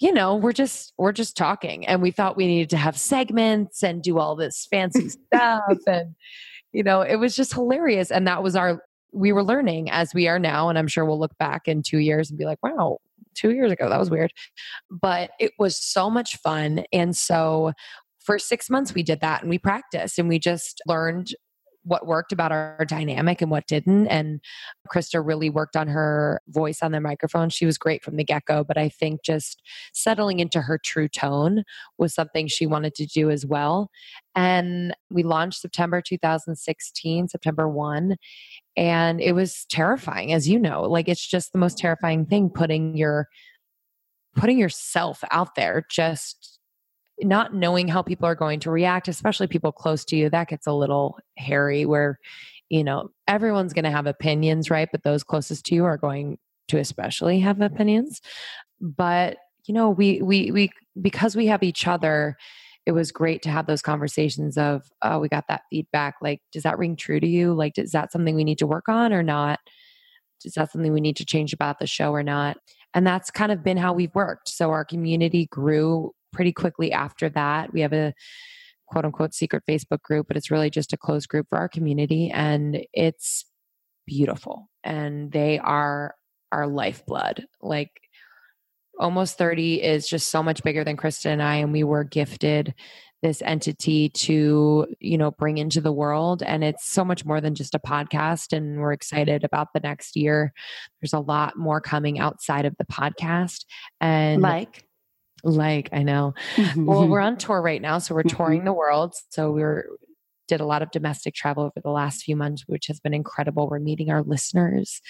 you know we're just we're just talking and we thought we needed to have segments and do all this fancy stuff and you know it was just hilarious and that was our we were learning as we are now and i'm sure we'll look back in 2 years and be like wow two years ago. That was weird. But it was so much fun. And so for six months, we did that and we practiced and we just learned what worked about our dynamic and what didn't. And Krista really worked on her voice on the microphone. She was great from the get go, but I think just settling into her true tone was something she wanted to do as well. And we launched September 2016, September 1 and it was terrifying as you know like it's just the most terrifying thing putting your putting yourself out there just not knowing how people are going to react especially people close to you that gets a little hairy where you know everyone's going to have opinions right? But those closest to you are going to especially have opinions. But you know we we we because we have each other it was great to have those conversations of oh we got that feedback. Like does that ring true to you? Like is that something we need to work on or not? Is that something we need to change about the show or not? And that's kind of been how we've worked. So our community grew pretty quickly after that. We have a quote unquote secret facebook group but it's really just a closed group for our community and it's beautiful and they are our lifeblood. Like almost 30 is just so much bigger than Krista and I, and we were gifted this entity to you know bring into the world and it's so much more than just a podcast and we're excited about the next year. There's a lot more coming outside of the podcast and
like
like i know mm-hmm. well we're on tour right now so we're touring mm-hmm. the world so we're did a lot of domestic travel over the last few months which has been incredible we're meeting our listeners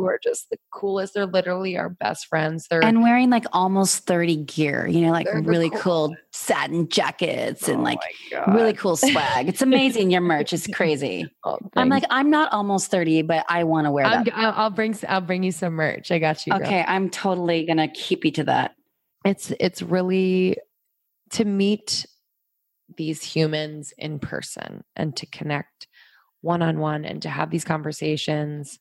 who are just the coolest. They're literally our best friends. They're
and wearing like almost 30 gear, you know, like really cool. cool. satin jackets and oh like really cool swag. It's amazing. Your merch is crazy. Oh, I'm like, I'm not almost 30, but I want to wear that.
i I'll bring I'll bring you some merch. I got you.
Girl. Okay, I'm totally gonna keep you to that.
It's it's really to meet these humans in person and to connect one on one and to have these conversations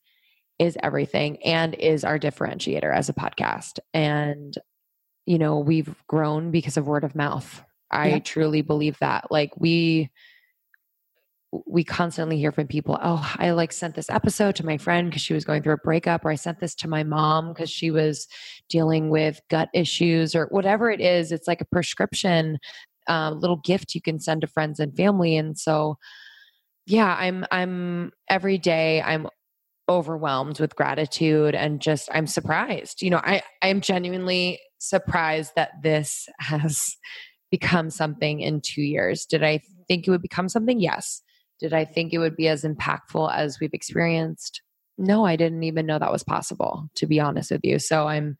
is everything and is our differentiator as a podcast. And, you know, we've grown because of word of mouth. I yeah. truly believe that. Like we, we constantly hear from people, oh, I like sent this episode to my friend because she was going through a breakup, or I sent this to my mom because she was dealing with gut issues, or whatever it is. It's like a prescription, uh, little gift you can send to friends and family. And so, yeah, I'm, I'm every day, I'm overwhelmed with gratitude and just I'm surprised. You know, I I am genuinely surprised that this has become something in 2 years. Did I think it would become something? Yes. Did I think it would be as impactful as we've experienced? No, I didn't even know that was possible, to be honest with you. So I'm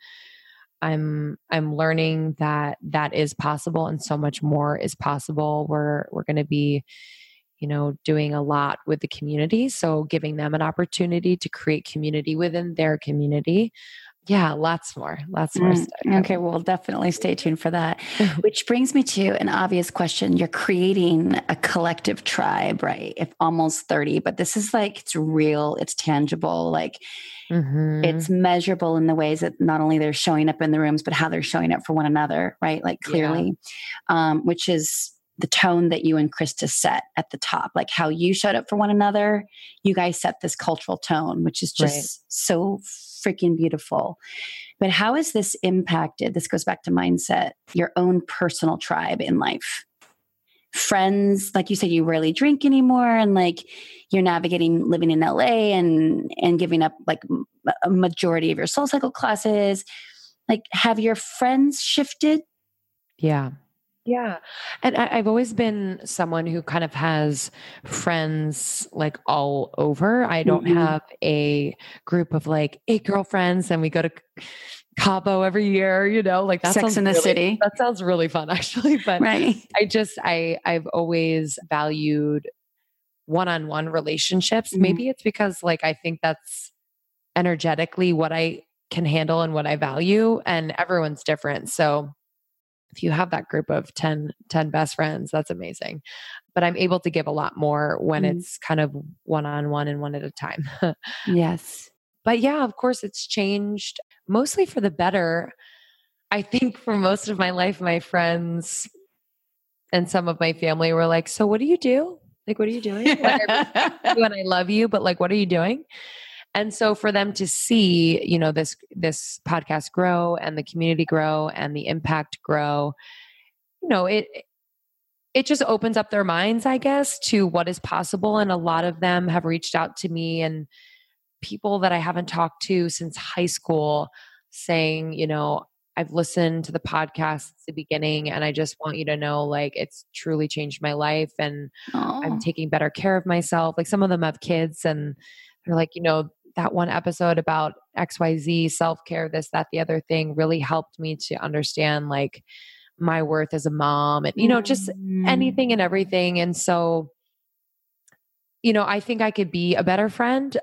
I'm I'm learning that that is possible and so much more is possible. We're we're going to be you know, doing a lot with the community. So giving them an opportunity to create community within their community. Yeah, lots more, lots more
mm, Okay, we'll definitely stay tuned for that. Which brings me to an obvious question. You're creating a collective tribe, right? If almost 30, but this is like it's real, it's tangible, like mm-hmm. it's measurable in the ways that not only they're showing up in the rooms, but how they're showing up for one another, right? Like clearly, yeah. um, which is the tone that you and Krista set at the top, like how you showed up for one another. You guys set this cultural tone, which is just right. so freaking beautiful. But how has this impacted? This goes back to mindset, your own personal tribe in life. Friends, like you said, you rarely drink anymore, and like you're navigating living in LA and and giving up like a majority of your soul cycle classes. Like, have your friends shifted?
Yeah. Yeah. And I, have always been someone who kind of has friends like all over. I don't mm-hmm. have a group of like eight girlfriends and we go to Cabo every year, you know, like
that Sex in the
really,
City.
That sounds really fun actually. But right. I just I I've always valued one-on-one relationships. Mm-hmm. Maybe it's because like I think that's energetically what I can handle and what I value and everyone's different. So if you have that group of 10, 10 best friends, that's amazing. But I'm able to give a lot more when mm. it's kind of one on one and one at a time.
yes.
But yeah, of course, it's changed mostly for the better. I think for most of my life, my friends and some of my family were like, So, what do you do? Like, what are you doing? Like, I and I love you, but like, what are you doing? And so for them to see, you know, this this podcast grow and the community grow and the impact grow, you know, it it just opens up their minds, I guess, to what is possible. And a lot of them have reached out to me and people that I haven't talked to since high school saying, you know, I've listened to the podcast since the beginning and I just want you to know like it's truly changed my life and Aww. I'm taking better care of myself. Like some of them have kids and they're like, you know, that one episode about XYZ, self care, this, that, the other thing really helped me to understand like my worth as a mom and, you know, just mm. anything and everything. And so, you know, I think I could be a better friend.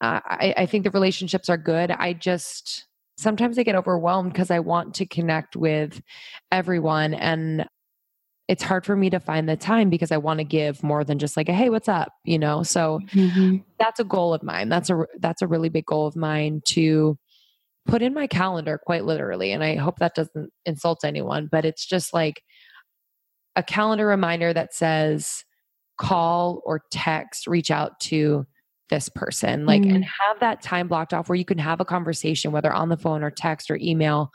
Uh, I, I think the relationships are good. I just, sometimes I get overwhelmed because I want to connect with everyone. And it's hard for me to find the time because I want to give more than just like a hey, what's up, you know? So mm-hmm. that's a goal of mine. That's a that's a really big goal of mine to put in my calendar quite literally and I hope that doesn't insult anyone, but it's just like a calendar reminder that says call or text, reach out to this person like mm. and have that time blocked off where you can have a conversation whether on the phone or text or email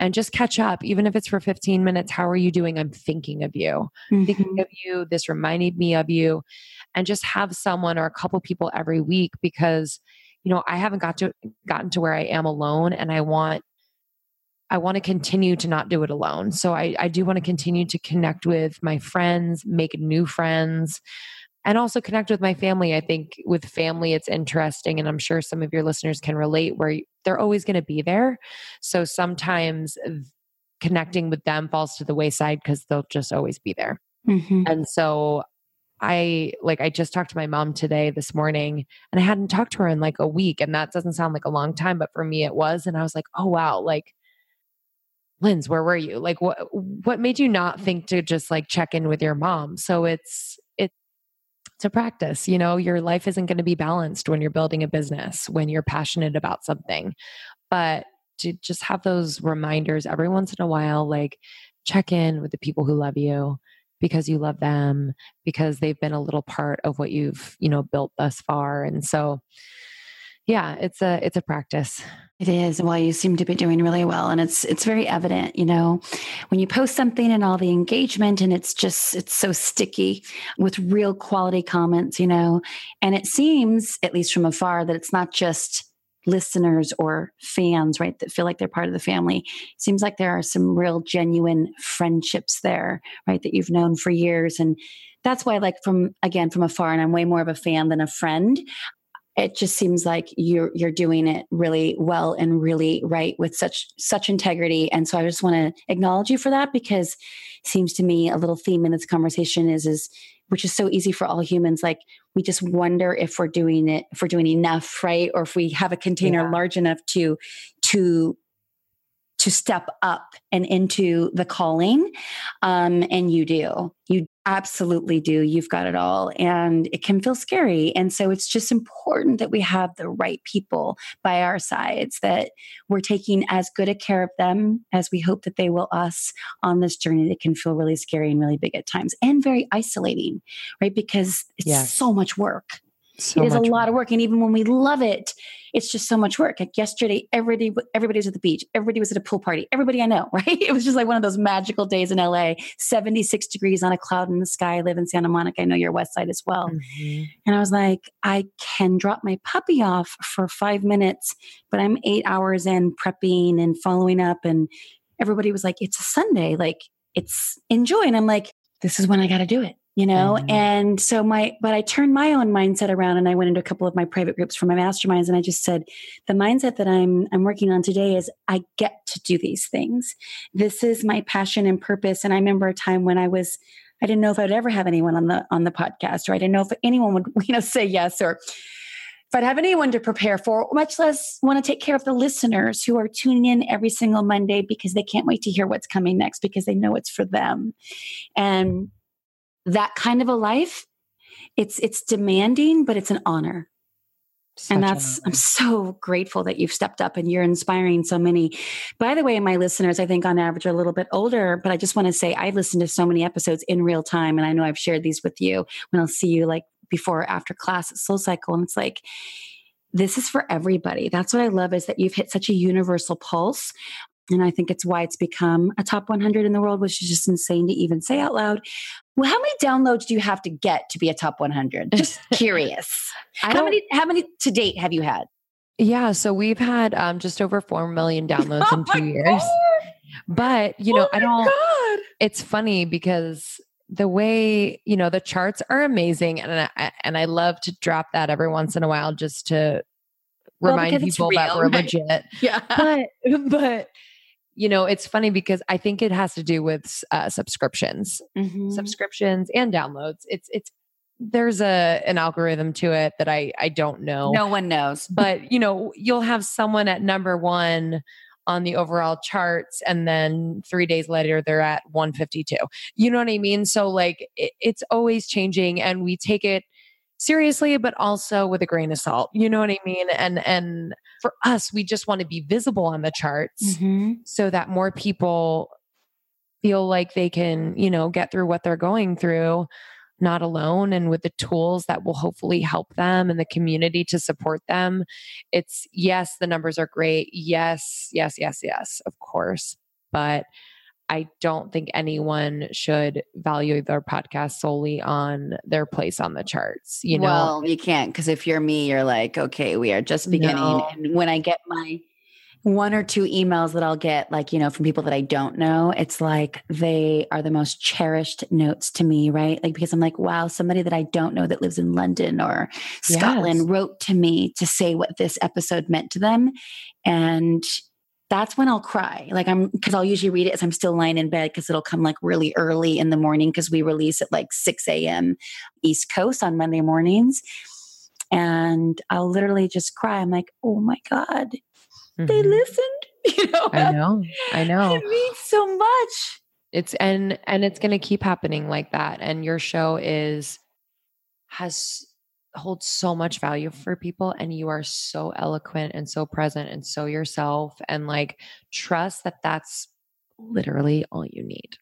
and just catch up, even if it's for 15 minutes. How are you doing? I'm thinking of you, mm-hmm. thinking of you. This reminded me of you. And just have someone or a couple people every week because, you know, I haven't got to gotten to where I am alone and I want I want to continue to not do it alone. So I, I do want to continue to connect with my friends, make new friends, and also connect with my family. I think with family, it's interesting. And I'm sure some of your listeners can relate where they're always going to be there. So sometimes connecting with them falls to the wayside because they'll just always be there. Mm-hmm. And so I like I just talked to my mom today this morning and I hadn't talked to her in like a week and that doesn't sound like a long time but for me it was and I was like oh wow like Linz where were you like what what made you not think to just like check in with your mom so it's to practice. You know, your life isn't going to be balanced when you're building a business, when you're passionate about something. But to just have those reminders every once in a while, like check in with the people who love you because you love them, because they've been a little part of what you've, you know, built thus far. And so, yeah, it's a it's a practice.
It is. Well, you seem to be doing really well and it's it's very evident, you know, when you post something and all the engagement and it's just it's so sticky with real quality comments, you know. And it seems at least from afar that it's not just listeners or fans, right, that feel like they're part of the family. It seems like there are some real genuine friendships there, right, that you've known for years and that's why like from again from afar and i'm way more of a fan than a friend it just seems like you're you're doing it really well and really right with such such integrity. And so i just want to acknowledge you for that because it seems to me a little theme in this conversation is is which is so easy for all humans like we just wonder if we're doing it if we're doing enough right? Or if we have a container yeah. large enough to to to step up and into the calling um and you do. You absolutely do. You've got it all. And it can feel scary. And so it's just important that we have the right people by our sides, that we're taking as good a care of them as we hope that they will us on this journey that can feel really scary and really big at times and very isolating, right? Because it's yes. so much work. So it is a lot work. of work. And even when we love it, it's just so much work. Like yesterday, everybody, everybody was at the beach. Everybody was at a pool party. Everybody I know, right? It was just like one of those magical days in LA, 76 degrees on a cloud in the sky. I live in Santa Monica. I know you're west side as well. Mm-hmm. And I was like, I can drop my puppy off for five minutes, but I'm eight hours in prepping and following up. And everybody was like, it's a Sunday. Like it's enjoy. And I'm like, this is when I got to do it you know mm-hmm. and so my but i turned my own mindset around and i went into a couple of my private groups for my masterminds and i just said the mindset that i'm i'm working on today is i get to do these things this is my passion and purpose and i remember a time when i was i didn't know if i'd ever have anyone on the on the podcast or i didn't know if anyone would you know say yes or if I'd have anyone to prepare for, much less want to take care of the listeners who are tuning in every single Monday because they can't wait to hear what's coming next because they know it's for them. And that kind of a life it's it's demanding but it's an honor Such and that's i'm so grateful that you've stepped up and you're inspiring so many by the way my listeners i think on average are a little bit older but i just want to say i've listened to so many episodes in real time and i know i've shared these with you when i'll see you like before or after class at soul cycle and it's like this is for everybody. That's what I love is that you've hit such a universal pulse and I think it's why it's become a top 100 in the world, which is just insane to even say out loud. Well, how many downloads do you have to get to be a top 100? Just curious. how many how many to date have you had?
Yeah, so we've had um, just over 4 million downloads oh in 2 years. God. But, you know, oh I don't God. It's funny because the way, you know, the charts are amazing and I, and I love to drop that every once in a while just to remind well, people that we're legit.
yeah.
But but you know, it's funny because I think it has to do with uh, subscriptions, mm-hmm. subscriptions and downloads. It's it's there's a an algorithm to it that I I don't know.
No one knows.
But you know, you'll have someone at number 1 on the overall charts and then 3 days later they're at 152. You know what I mean? So like it, it's always changing and we take it seriously but also with a grain of salt. You know what I mean? And and for us, we just want to be visible on the charts mm-hmm. so that more people feel like they can, you know, get through what they're going through not alone and with the tools that will hopefully help them and the community to support them. It's yes, the numbers are great. Yes, yes, yes, yes, of course. But I don't think anyone should value their podcast solely on their place on the charts. You know,
well, you can't because if you're me, you're like, okay, we are just beginning. No. And when I get my one or two emails that I'll get, like, you know, from people that I don't know, it's like they are the most cherished notes to me, right? Like, because I'm like, wow, somebody that I don't know that lives in London or Scotland yes. wrote to me to say what this episode meant to them. And that's when I'll cry. Like I'm because I'll usually read it as I'm still lying in bed because it'll come like really early in the morning because we release at like 6 a.m. East Coast on Monday mornings. And I'll literally just cry. I'm like, oh my God, mm-hmm. they listened.
You know, I know. I know.
It means so much.
It's and and it's gonna keep happening like that. And your show is has holds so much value for people and you are so eloquent and so present and so yourself and like trust that that's literally all you need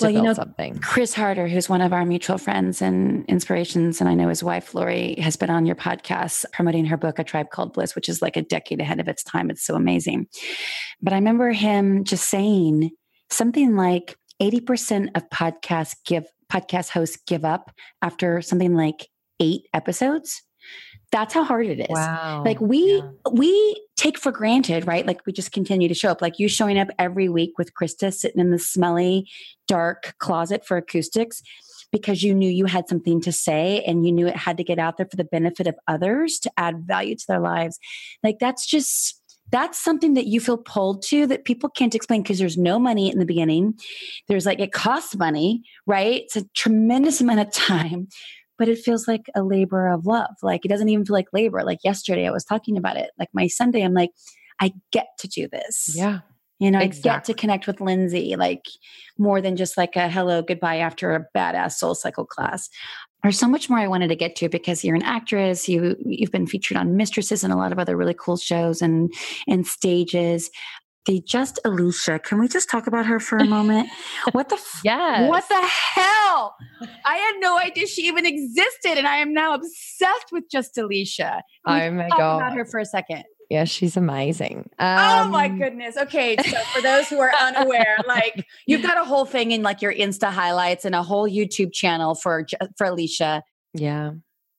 well, you know, something.
Chris Harder, who's one of our mutual friends and inspirations, and I know his wife Lori has been on your podcast promoting her book, A Tribe Called Bliss, which is like a decade ahead of its time. It's so amazing. But I remember him just saying something like 80% of podcasts give podcast hosts give up after something like eight episodes. That's how hard it is.
Wow.
Like we yeah. we take for granted, right? Like we just continue to show up. Like you showing up every week with Krista sitting in the smelly, dark closet for acoustics because you knew you had something to say and you knew it had to get out there for the benefit of others to add value to their lives. Like that's just that's something that you feel pulled to that people can't explain because there's no money in the beginning. There's like it costs money, right? It's a tremendous amount of time but it feels like a labor of love. Like it doesn't even feel like labor. Like yesterday, I was talking about it. Like my Sunday, I'm like, I get to do this.
Yeah.
You know,
Exactly.
I get to connect with Lindsey like more than just like a hello, goodbye after a badass soul cycle class. There's so much more I wanted to get to because you're an actress. You you've been featured on Mistresses and a lot of other really cool shows and and stages. Just Alicia, can we just talk about her for a moment? What the f-
Yes.
what the hell? I had no idea she even existed, and I am now obsessed with just Alicia. Can
Oh my
talk
God.
about her for a second?
Yeah, she's amazing.
oh my
Um,
goodness. Okay, so for those who are unaware, like you've got a whole thing in like your Insta highlights and a whole YouTube channel for for Alicia.
Yeah.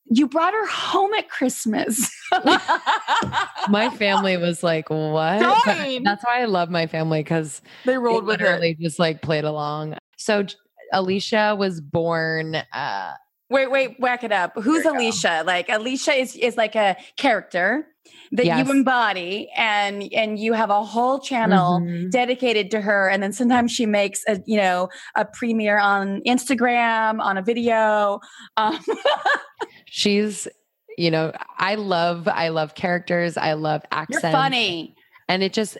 You brought her home at Christmas.
My family was like, what?
Dying.
That's why I love my family because
they
they
rolled with her.
literally just like played along. So Alicia was born uh
Wait, wait, whack it up. Who's
There you go.
Alicia? Like Alicia is is like a character that
Yes.
you embody, and and you have a whole channel
mhm.
dedicated to her. And then sometimes she makes a you know a premiere on Instagram on a video. Um,
she's you know, I love I love characters, I love accents.
you're funny.
And it just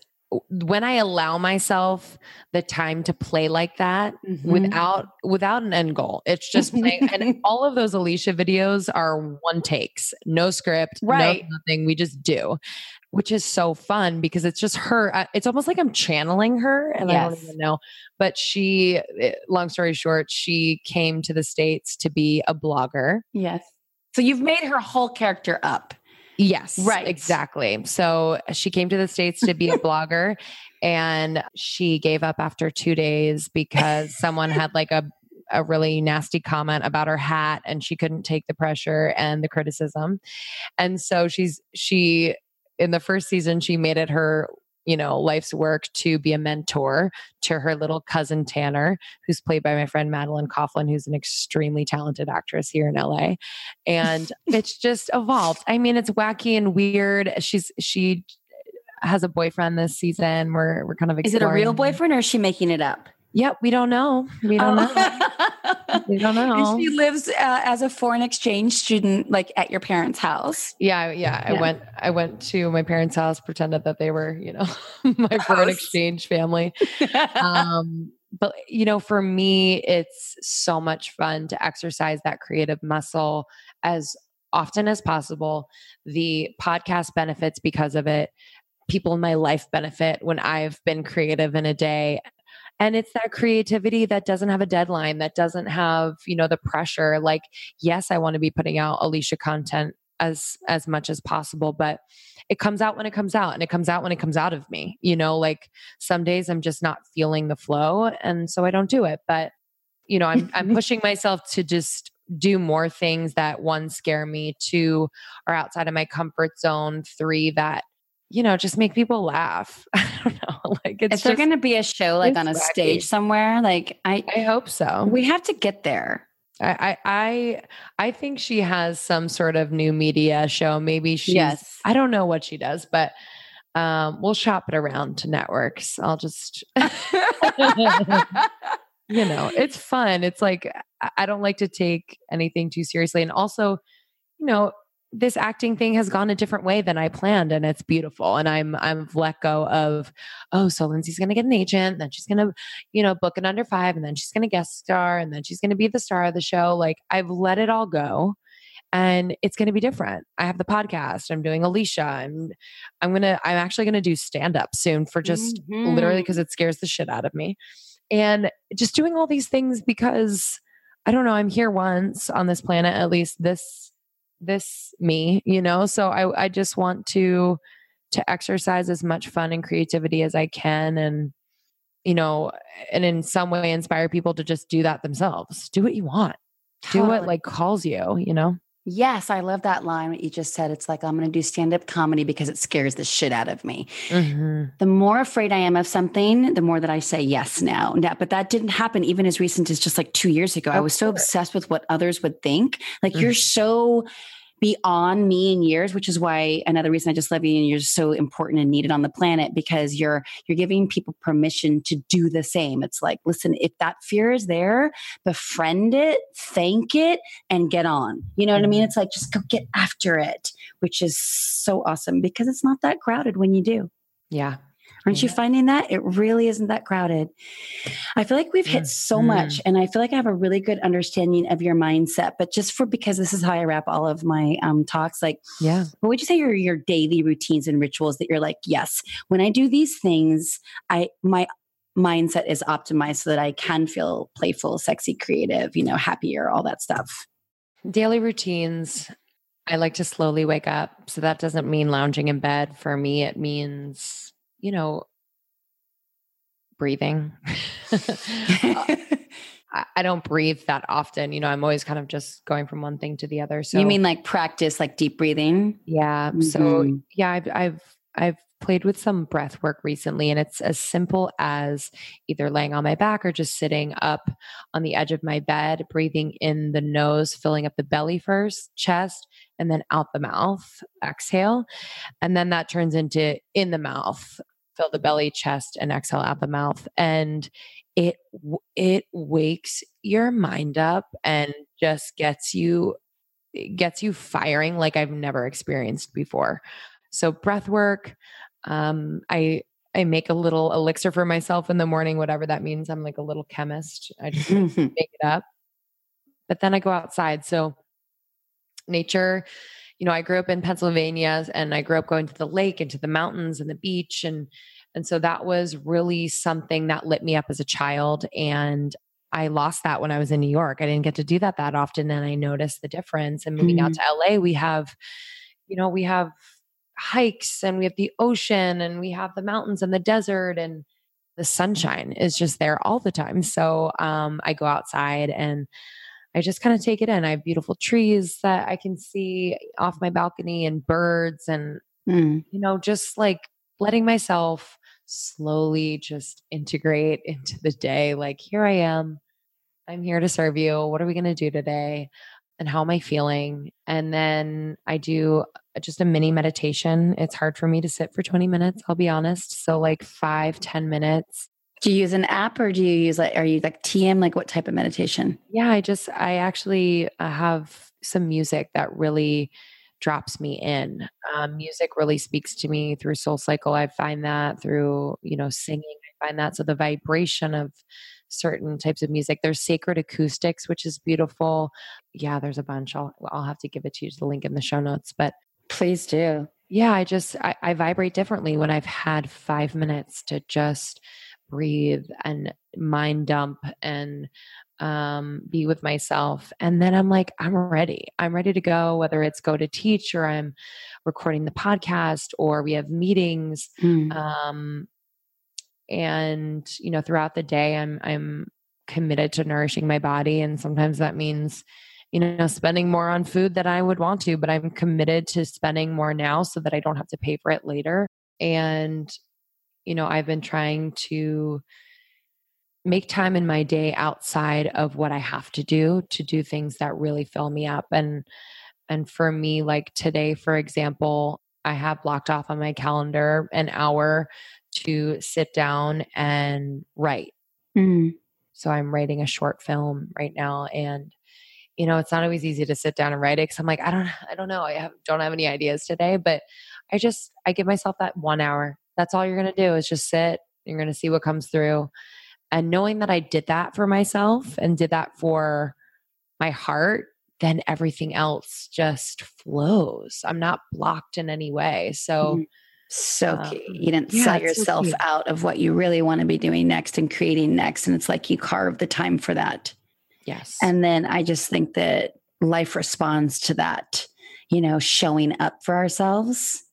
when I allow myself the time to play like that
Mm-hmm.
without without an end goal. It's just playing and all of those Alicia videos are one takes, no script,
Right.
no nothing. We just do. Which is so fun because it's just her. It's almost like I'm channeling her, and I don't even know. But she, eh, long story short, she came to the states to be a blogger.
Yes. So you've made her whole character up.
Yes,
Right.
exactly. So she came to the States to be a blogger and she gave up after two days because someone had like a, a really nasty comment about her hat and she couldn't take the pressure and the criticism. And so she's, she, in the first season, she made it her, you know, life's work to be a mentor to her little cousin Tanner, who's played by my friend Madeline Coughlin, who's an extremely talented actress here in LA and it's just evolved. I mean, it's wacky and weird. She's she has a boyfriend this season. We're we're kind of
Is it a real boyfriend or is she making it up?
Yep, we don't know. We don't know.
know.
We don't know.
And she lives uh, as a foreign exchange student, like at your parents' house.
Yeah, yeah. I went I went to my parents' house, pretended that they were, you know, my foreign exchange family. um but you know for me it's so much fun to exercise that creative muscle as often as possible the podcast benefits because of it people in my life benefit when i've been creative in a day and it's that creativity that doesn't have a deadline that doesn't have you know the pressure. Like yes i want to be putting out alicia content as as much as possible but it comes out when it comes out and it comes out when it comes out of me you know? Like some days i'm just not feeling the flow and so i don't do it. But you know i'm i'm pushing myself to just do more things that one scare me two are outside of my comfort zone three that you know just make people laugh i don't know like it's
Is there
just,
going to be a show like on a
wacky.
stage somewhere? Like I,
i hope so
we have to get there.
I, I i i think she has some sort of new media show maybe she's
yes.
I don't know what she does, but um, we'll shop it around to networks. I'll just, you know, it's fun. It's like, I don't like to take anything too seriously. And also, you know, this acting thing has gone a different way than I planned and it's beautiful. And I'm, I'm let go of, oh, so Lindsey's going to get an agent, then she's going to, you know, book an under five and then she's going to guest star and then she's going to be the star of the show. Like I've let it all go and it's going to be different. I have the podcast. I'm doing Alicia. I'm I'm going to I'm actually going to do stand up soon for just literally
Mhm.
because it scares the shit out of me. And just doing all these things because I don't know, I'm here once on this planet at least this this me, you know? So I I just want to to exercise as much fun and creativity as I can and you know, and in some way inspire people to just do that themselves. Do what you want. Do what like calls you, you know?
Yes, I love that line what you just said. It's like I'm going to do stand up comedy because it scares the shit out of me.
Mhm.
The more afraid I am of something, the more that I say yes now. Now, but that didn't happen even as recent as just like two years ago. I
Of
was so
course.
obsessed with what others would think. Like you're so beyond me in years, which is why another reason I just love you and you're so important and needed on the planet because you're you're giving people permission to do the same. It's like, listen, if that fear is there, befriend it, thank it, and get on. You know what I mean?
Mhm.
It's like just go get after it, which is so awesome because it's not that crowded when you do.
Yeah.
Aren't you finding that? It really isn't that crowded. I feel like we've hit so much,
Mhm.
and I feel like I have a really good understanding of your mindset. But just for because this is how I wrap all of my um, talks, like,
Yeah.
what would you say are your daily routines and rituals that you're like, yes, when I do these things, I my mindset is optimized so that I can feel playful, sexy, creative, you know, happier, all that stuff.
Daily routines. I like to slowly wake up. So that doesn't mean lounging in bed. For me, it means, you know, breathing. Uh, I, don't breathe that often. You know, I'm always kind of just going from one thing to the other. So
you mean like practice, like deep breathing?
Yeah. So
Mhm.
yeah, I've I've I've played with some breath work recently, and it's as simple as either laying on my back or just sitting up on the edge of my bed, breathing in the nose, filling up the belly first, chest, and then out the mouth. Exhale, and then that turns into in the mouth. Fill the belly, chest, and exhale out the mouth, and it it wakes your mind up and just gets you gets you firing like I've never experienced before. So breath work, um, I I make a little elixir for myself in the morning, whatever that means. I'm like a little chemist. I just make make it up. But then I go outside. So nature, you know, I grew up in Pennsylvania and I grew up going to the lake and to the mountains and the beach and and so that was really something that lit me up as a child and I lost that when I was in New York. I didn't get to do that that often and I noticed the difference and moving out to LA we have you know, we have hikes and we have the ocean and we have the mountains and the desert and the sunshine is just there all the time. So um, I go outside and I just kind of take it in. I have beautiful trees that I can see off my balcony and birds and,
Mm.
you know, just like letting myself slowly just integrate into the day. Like, here I am. I'm here to serve you. What are we going to do today? And how am I feeling? And then I do just a mini meditation. It's hard for me to sit for 20 minutes, I'll be honest. So, like five, 10 minutes.
Do you use an app or do you use like, are you like TM? Like what type of meditation?
Yeah, I just, I actually uh, have some music that really drops me in. Um, music really speaks to me through Soul Cycle. I find that through, you know, singing. I find that. So the vibration of certain types of music. There's sacred acoustics, which is beautiful. Yeah, there's a bunch. I'll, I'll have to give it to you, the link in the show notes. But
Please do.
yeah, I just, I, I vibrate differently when I've had five minutes to just breathe and mind dump and um, be with myself. And then I'm like, I'm ready. I'm ready to go, whether it's go to teach or I'm recording the podcast or we have meetings.
Mm.
Um, and, you know, throughout the day, I'm, I'm committed to nourishing my body. And sometimes that means, you know, spending more on food that I would want to, but I'm committed to spending more now so that I don't have to pay for it later. And, you know, I've been trying to make time in my day outside of what I have to do to do things that really fill me up. And, and for me, like today, for example, I have blocked off on my calendar an hour to sit down and write.
Mm.
So I'm writing a short film right now and you know, it's not always easy to sit down and write it cuz I'm like I don't I don't know. I have, don't have any ideas today, but I just I give myself that 1 hour. That's all you're going to do is just sit. You're going to see what comes through. And knowing that I did that for myself and did that for my heart, then everything else just flows. I'm not blocked in any way. So.
So
Um,
key. You didn't
yeah,
sell
it's so
yourself out of what you really want to be doing next and creating next. And it's like you carve the time for that.
yes.
And then I just think that life responds to that, you know, showing up for ourselves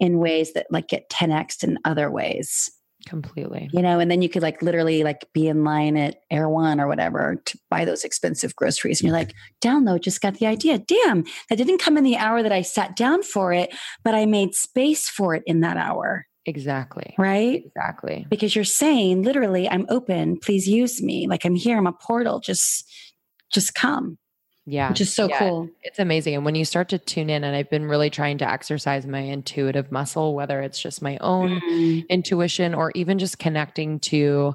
in ways that like get 10x in other ways,
completely.
you know, and then you could like literally like be in line at Erewhon or whatever to buy those expensive groceries. And you're like, download, just got the idea. Damn, that didn't come in the hour that I sat down for it, but I made space for it in that hour,
Exactly.
right?
Exactly.
because you're saying literally i'm open please use me like i'm here i'm a portal just just come
Yeah.
which is so
Yeah,
cool
It's amazing. And when you start to tune in, and I've been really trying to exercise my intuitive muscle, whether it's just my own
Mm.
intuition or even just connecting to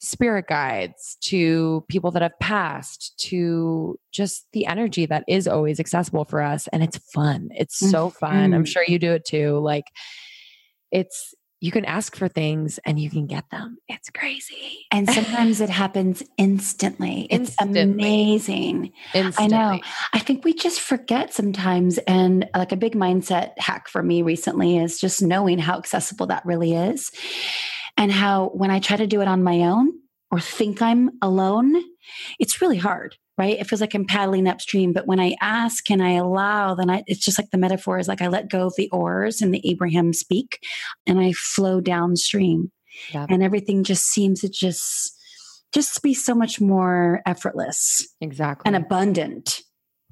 spirit guides, to people that have passed, to just the energy that is always accessible for us. And it's fun. It's so fun. I'm
Mhm.
sure you do it too. Like, it's, you can ask for things and you can get them. It's crazy.
And sometimes it happens instantly. It's
Instantly.
amazing.
Instantly.
I know. I think we just forget sometimes. And like a big mindset hack for me recently is just knowing how accessible that really is. And how when I try to do it on my own or think I'm alone, it's really hard, right? It feels like I'm paddling upstream. But when I ask and I allow, then I, it's just like the metaphor is like I let go of the oars and the Abraham speak and I flow downstream. And everything just seems to just just be so much more effortless
Exactly.
and abundant.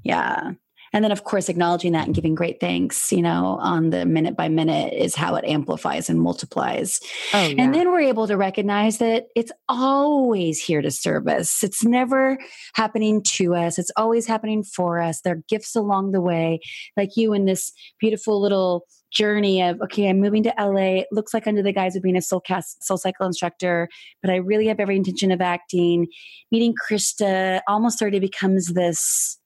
Yeah. And then, of course, acknowledging that and giving great thanks, you know, on the minute by minute is how it amplifies and multiplies.
oh, yeah.
And then we're able to recognize that it's always here to serve us. It's never happening to us, it's always happening for us. There are gifts along the way, like you in this beautiful little journey of okay i'm moving to la it looks like under the guise of being a soul cast soul cycle instructor but i really have every intention of acting meeting krista almost 30 becomes this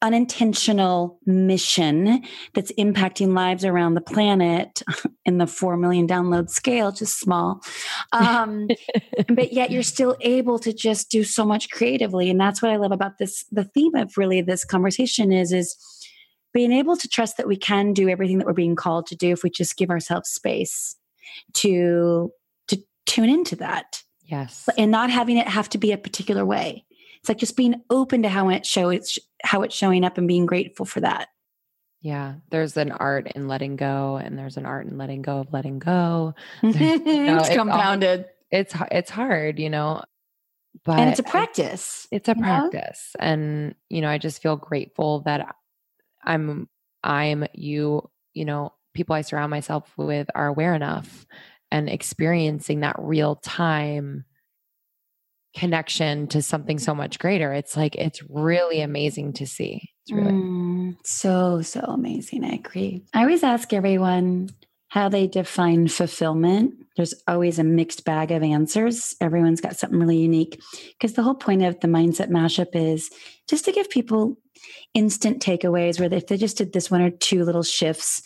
unintentional mission that's impacting lives around the planet in the 4 million download scale just small. Um, but yet you're still able to just do so much creatively. And that's what i love about this the theme of really this conversation is is being able to trust that we can do everything that we're being called to do if we just give ourselves space to to tune into that.
Yes.
and not having it have to be a particular way it's like just being open to how it show it's how it's showing up and being grateful for that
Yeah. There's an art in letting go and there's an art in letting go of letting go.
it's
it's all-
compounded
It's it's hard, you know. But
and it's a practice
it's a
you know?
practice and you know i just feel grateful that i'm i'm you you know people i surround myself with are aware enough and experiencing that real time connection to something so much greater it's like it's really amazing to see it's really
Mm, so, so amazing. I agree. I always ask everyone how they define fulfillment. There's always a mixed bag of answers. Everyone's got something really unique. Because the whole point of the mindset mashup is just to give people instant takeaways where if they just did this one or two little shifts,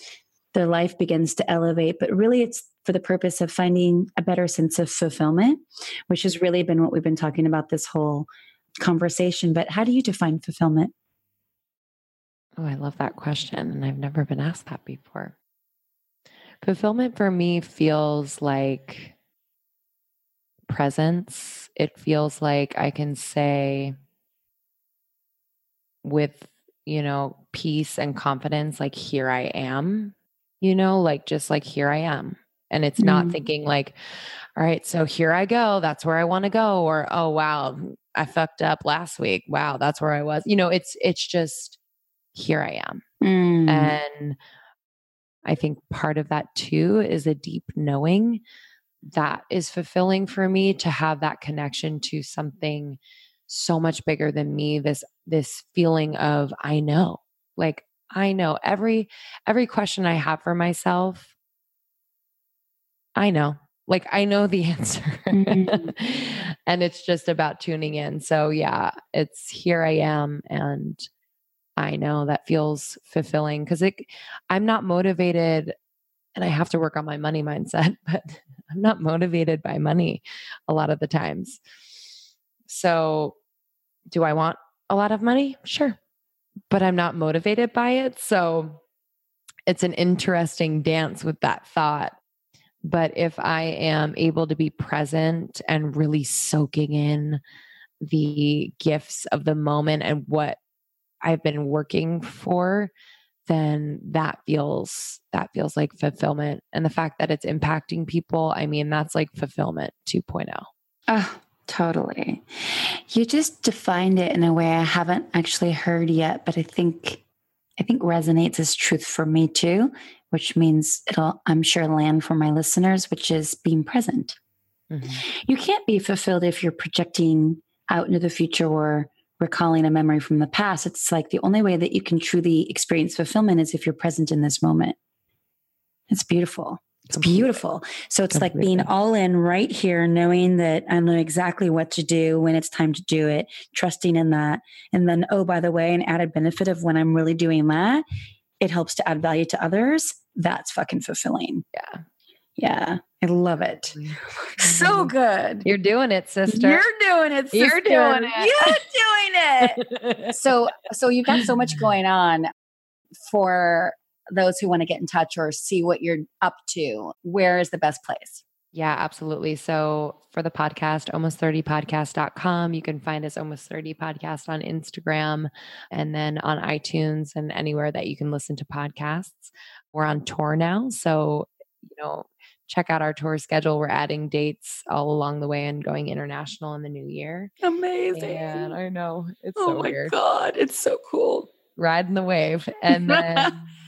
their life begins to elevate. But really, it's for the purpose of finding a better sense of fulfillment, which has really been what we've been talking about this whole conversation. But how do you define fulfillment?
oh i love that question and i've never been asked that before fulfillment for me feels like presence it feels like i can say with you know peace and confidence like here i am you know like just like here i am and it's not
Mm.
thinking like all right so here i go that's where i want to go or oh wow i fucked up last week wow that's where i was you know it's it's just here i am
Mm.
and I think part of that too is a deep knowing that is fulfilling for me to have that connection to something so much bigger than me this this feeling of I know like I know every every question I have for myself I know like I know the answer
Mhm.
and it's just about tuning in so yeah it's here I am and I know that feels fulfilling because it I'm not motivated and I have to work on my money mindset, but I'm not motivated by money a lot of the times. So do I want a lot of money? Sure. But I'm not motivated by it. So it's an interesting dance with that thought. But if I am able to be present and really soaking in the gifts of the moment and what I've been working for, then that feels that feels like fulfillment. And the fact that it's impacting people, I mean, that's like fulfillment oh. 2.0.
Oh, totally. You just defined it in a way I haven't actually heard yet, but I think I think resonates as truth for me too, which means it'll I'm sure land for my listeners, which is being present.
Mhm.
You can't be fulfilled if you're projecting out into the future or recalling a memory from the past. It's like the only way that you can truly experience fulfillment is if you're present in this moment. It's beautiful. It's
Completely.
beautiful. So it's like being all in right here, knowing that I know exactly what to do when it's time to do it, trusting in that. And then, oh, by the way, an added benefit of when I'm really doing that, it helps to add value to others. That's fucking fulfilling.
Yeah.
Yeah, I love it. So mm-hmm. good.
You're doing it, sister.
You're doing it. Sister.
You're doing it.
You're doing it. so, so you've got so much going on for those who want to get in touch or see what you're up to. Where is the best place?
Yeah, absolutely. So for the podcast, almost30podcast.com, you can find us almost 30 podcast on Instagram and then on iTunes and anywhere that you can listen to podcasts. We're on tour now. So, you know, check out our tour schedule. We're adding dates all along the way and going international in the new year.
Amazing.
And I know it's
oh
so
my
weird.
God. It's so cool.
Riding the wave. And then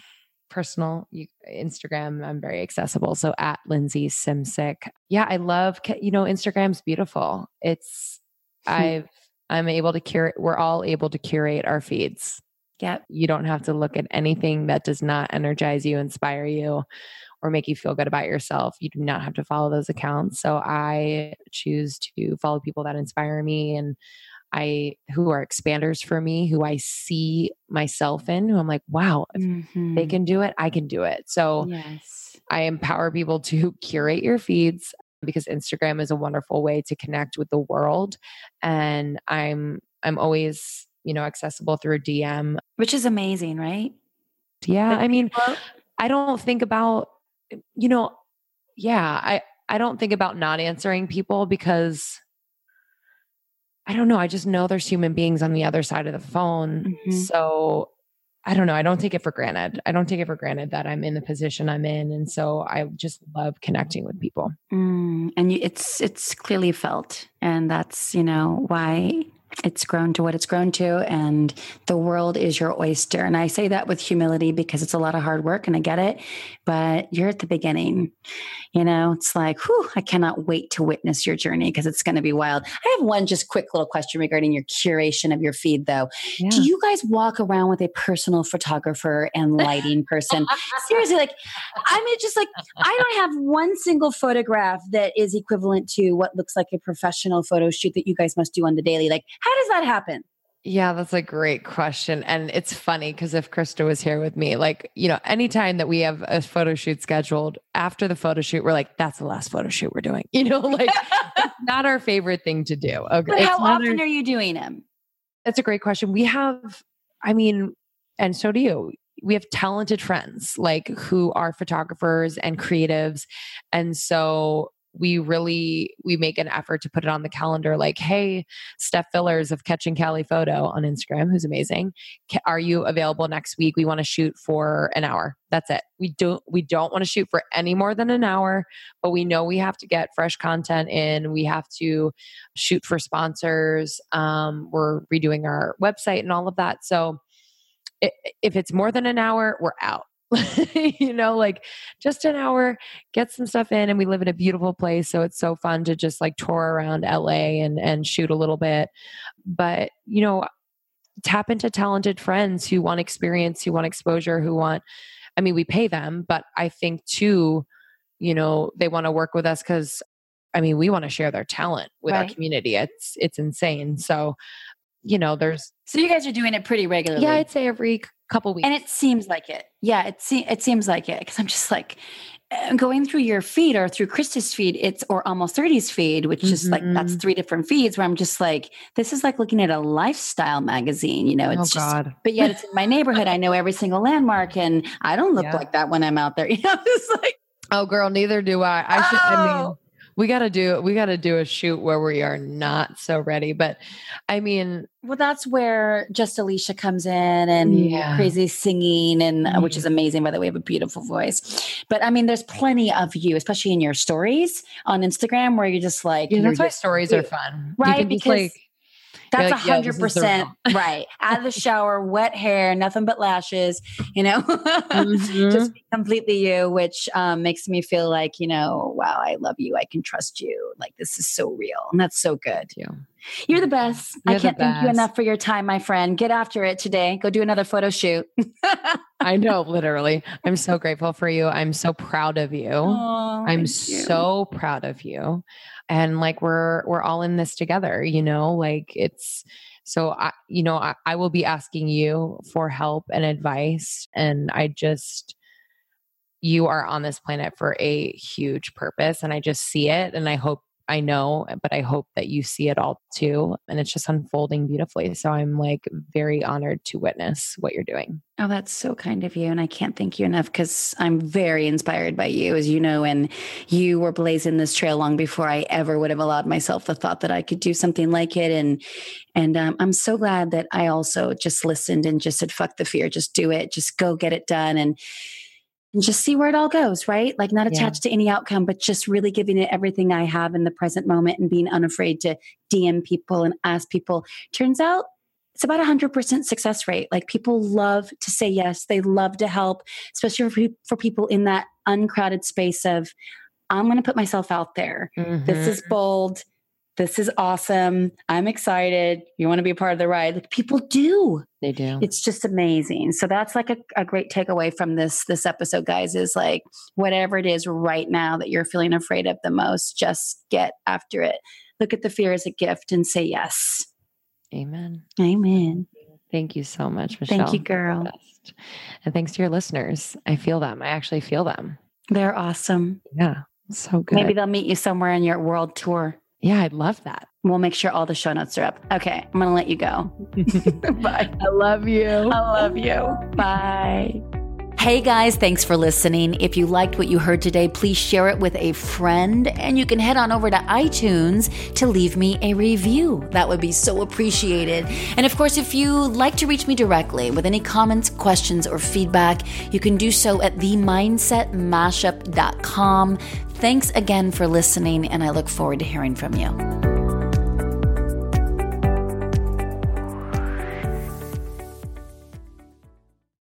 personal you, Instagram, I'm very accessible. So at Lindsey Simcik. Yeah, I love, you know, Instagram's beautiful. It's, I've, I'm able to curate, we're all able to curate our feeds.
Yep.
You don't have to look at anything that does not energize you, inspire you, or make you feel good about yourself. You do not have to follow those accounts. So I choose to follow people that inspire me and I who are expanders for me, who I see myself in, who I'm like, wow, if
Mm-hmm.
they can do it, I can do it. So
Yes.
I empower people to curate your feeds because Instagram is a wonderful way to connect with the world. And I'm I'm always, you know, accessible through a DM.
Which is amazing, right?
Yeah. I mean,
people-
I don't think about, you know, yeah, I, I don't think about not answering people because I don't know. I just know there's human beings on the other side of the phone.
Mhm.
So I don't know. I don't take it for granted. I don't take it for granted that I'm in the position I'm in. And so I just love connecting with people.
Mm, and you, it's it's clearly felt, and that's you know why it's grown to what it's grown to, and the world is your oyster. And I say that with humility because it's a lot of hard work, and I get it. But you're at the beginning. You know, it's like, whew, I cannot wait to witness your journey because it's going to be wild. I have one just quick little question regarding your curation of your feed, though. Do you guys walk around with a personal photographer and lighting person? Seriously, like, I mean, just like, I don't have one single photograph that is equivalent to what looks like a professional photo shoot that you guys must do on the daily. Like, how does that happen?
Yeah, that's a great question. And it's funny because if Krista was here with me, like, you know, anytime that we have a photo shoot scheduled after the photo shoot, we're like, that's the last photo shoot we're doing. You know, like it's not our favorite thing to do. Okay.
But how
not our-
often are you doing them?
that's a great question. We have, I mean, and so do you. We have talented friends like who are photographers and creatives. And so we really we make an effort to put it on the calendar like hey steph fillers of catching cali photo on instagram who's amazing are you available next week? We want to shoot for an hour. That's it. We don't we don't want to shoot for any more than an hour but we know we have to get fresh content in. We have to shoot for sponsors. Um, we're redoing our website and all of that. So if it's more than an hour we're out you know like just an hour get some stuff in and we live in a beautiful place so it's so fun to just like tour around la and and shoot a little bit. But you know tap into talented friends who want experience who want exposure who want i mean we pay them but i think too you know they want to work with us because i mean we want to share their talent with our community. It's it's insane. So you know there's
So you guys are doing it pretty regularly.
yeah i'd say every couple weeks
and it seems like it. Yeah, it se- it seems like it because I'm just like uh, going through your feed or through Krista's feed. It's or almost 30s feed, which is like that's
Mhm.
three different feeds. Where I'm just like, this is like looking at a lifestyle magazine. You know, it's
oh
just.
god
But yet it's in my neighborhood. I know every single landmark, and I don't look
Yeah.
like that when I'm out there. You know, it's like
Oh, girl, neither do I. I should. I mean,
Oh.
We got to do. We got to do a shoot where we are not so ready. But I mean,
Well, that's where Just Alicia comes in and
Yeah.
crazy singing, and uh, which is amazing. By the way, we have a beautiful voice. But I mean, there's plenty of you, especially in your stories on Instagram, where you're just like,
yeah, that's why stories are fun, You
right? Because
like,
that's a hundred
this is the
percent right. Out of the shower, wet hair, nothing but lashes. You know,
Mhm.
just be completely you, which um, makes me feel like you know, wow, I love you. I can trust you. Like this is so real, and that's so good.
you.
You're the mm. best. I
You're the
can't thank you enough for your time, my friend. Get after it today. Go do another photo shoot.
I know, literally. I'm so grateful for you. I'm so proud of you.
Aw,
I'm
thank you.
so proud of you. And like we're we're all in this together, you know, like it's so I you know, I, I will be asking you for help and advice and I just you are on this planet for a huge purpose. And I just see it. And I hope I know, but I hope that you see it all too. And it's just unfolding beautifully. So I'm like very honored to witness what you're doing.
Oh, that's so kind of you. And I can't thank you enough because I'm very inspired by you, as you know, and you were blazing this trail long before I ever would have allowed myself the thought that I could do something like it. And and um, I'm so glad that I also just listened and just said, fuck the fear, just do it, just go get it done. And and just see where it all goes, right? Like not attached yeah. to any outcome, but just really giving it everything I have in the present moment and being unafraid to DM people and ask people. Turns out it's about a 100% success rate. Like people love to say yes, they love to help, especially for, for people in that uncrowded space of, I'm going to put myself out there. Mm-hmm. This is bold this is awesome. I'm excited. You want to be a part of the ride. Like people do.
They do.
It's just amazing. So that's like a, a great takeaway from this this episode, guys, is like whatever it is right now that you're feeling afraid of the most, just get after it. Look at the fear as a gift and say yes.
Amen.
Amen.
Thank you so much, Michelle.
Thank you, girl.
And thanks to your listeners. I feel them. I actually feel them.
They're awesome.
Yeah. So good.
Maybe they'll meet you somewhere in your world tour.
Yeah, I'd love that.
We'll make sure all the show notes are up. Okay, I'm going to let you go.
Bye. I love you. I
love you. Bye.
Hey guys, thanks for listening. If you liked what you heard today, please share it with a friend and you can head on over to iTunes to leave me a review. That would be so appreciated. And of course, if you like to reach me directly with any comments, questions, or feedback, you can do so at themindsetmashup.com. Thanks again for listening, and I look forward to hearing from you.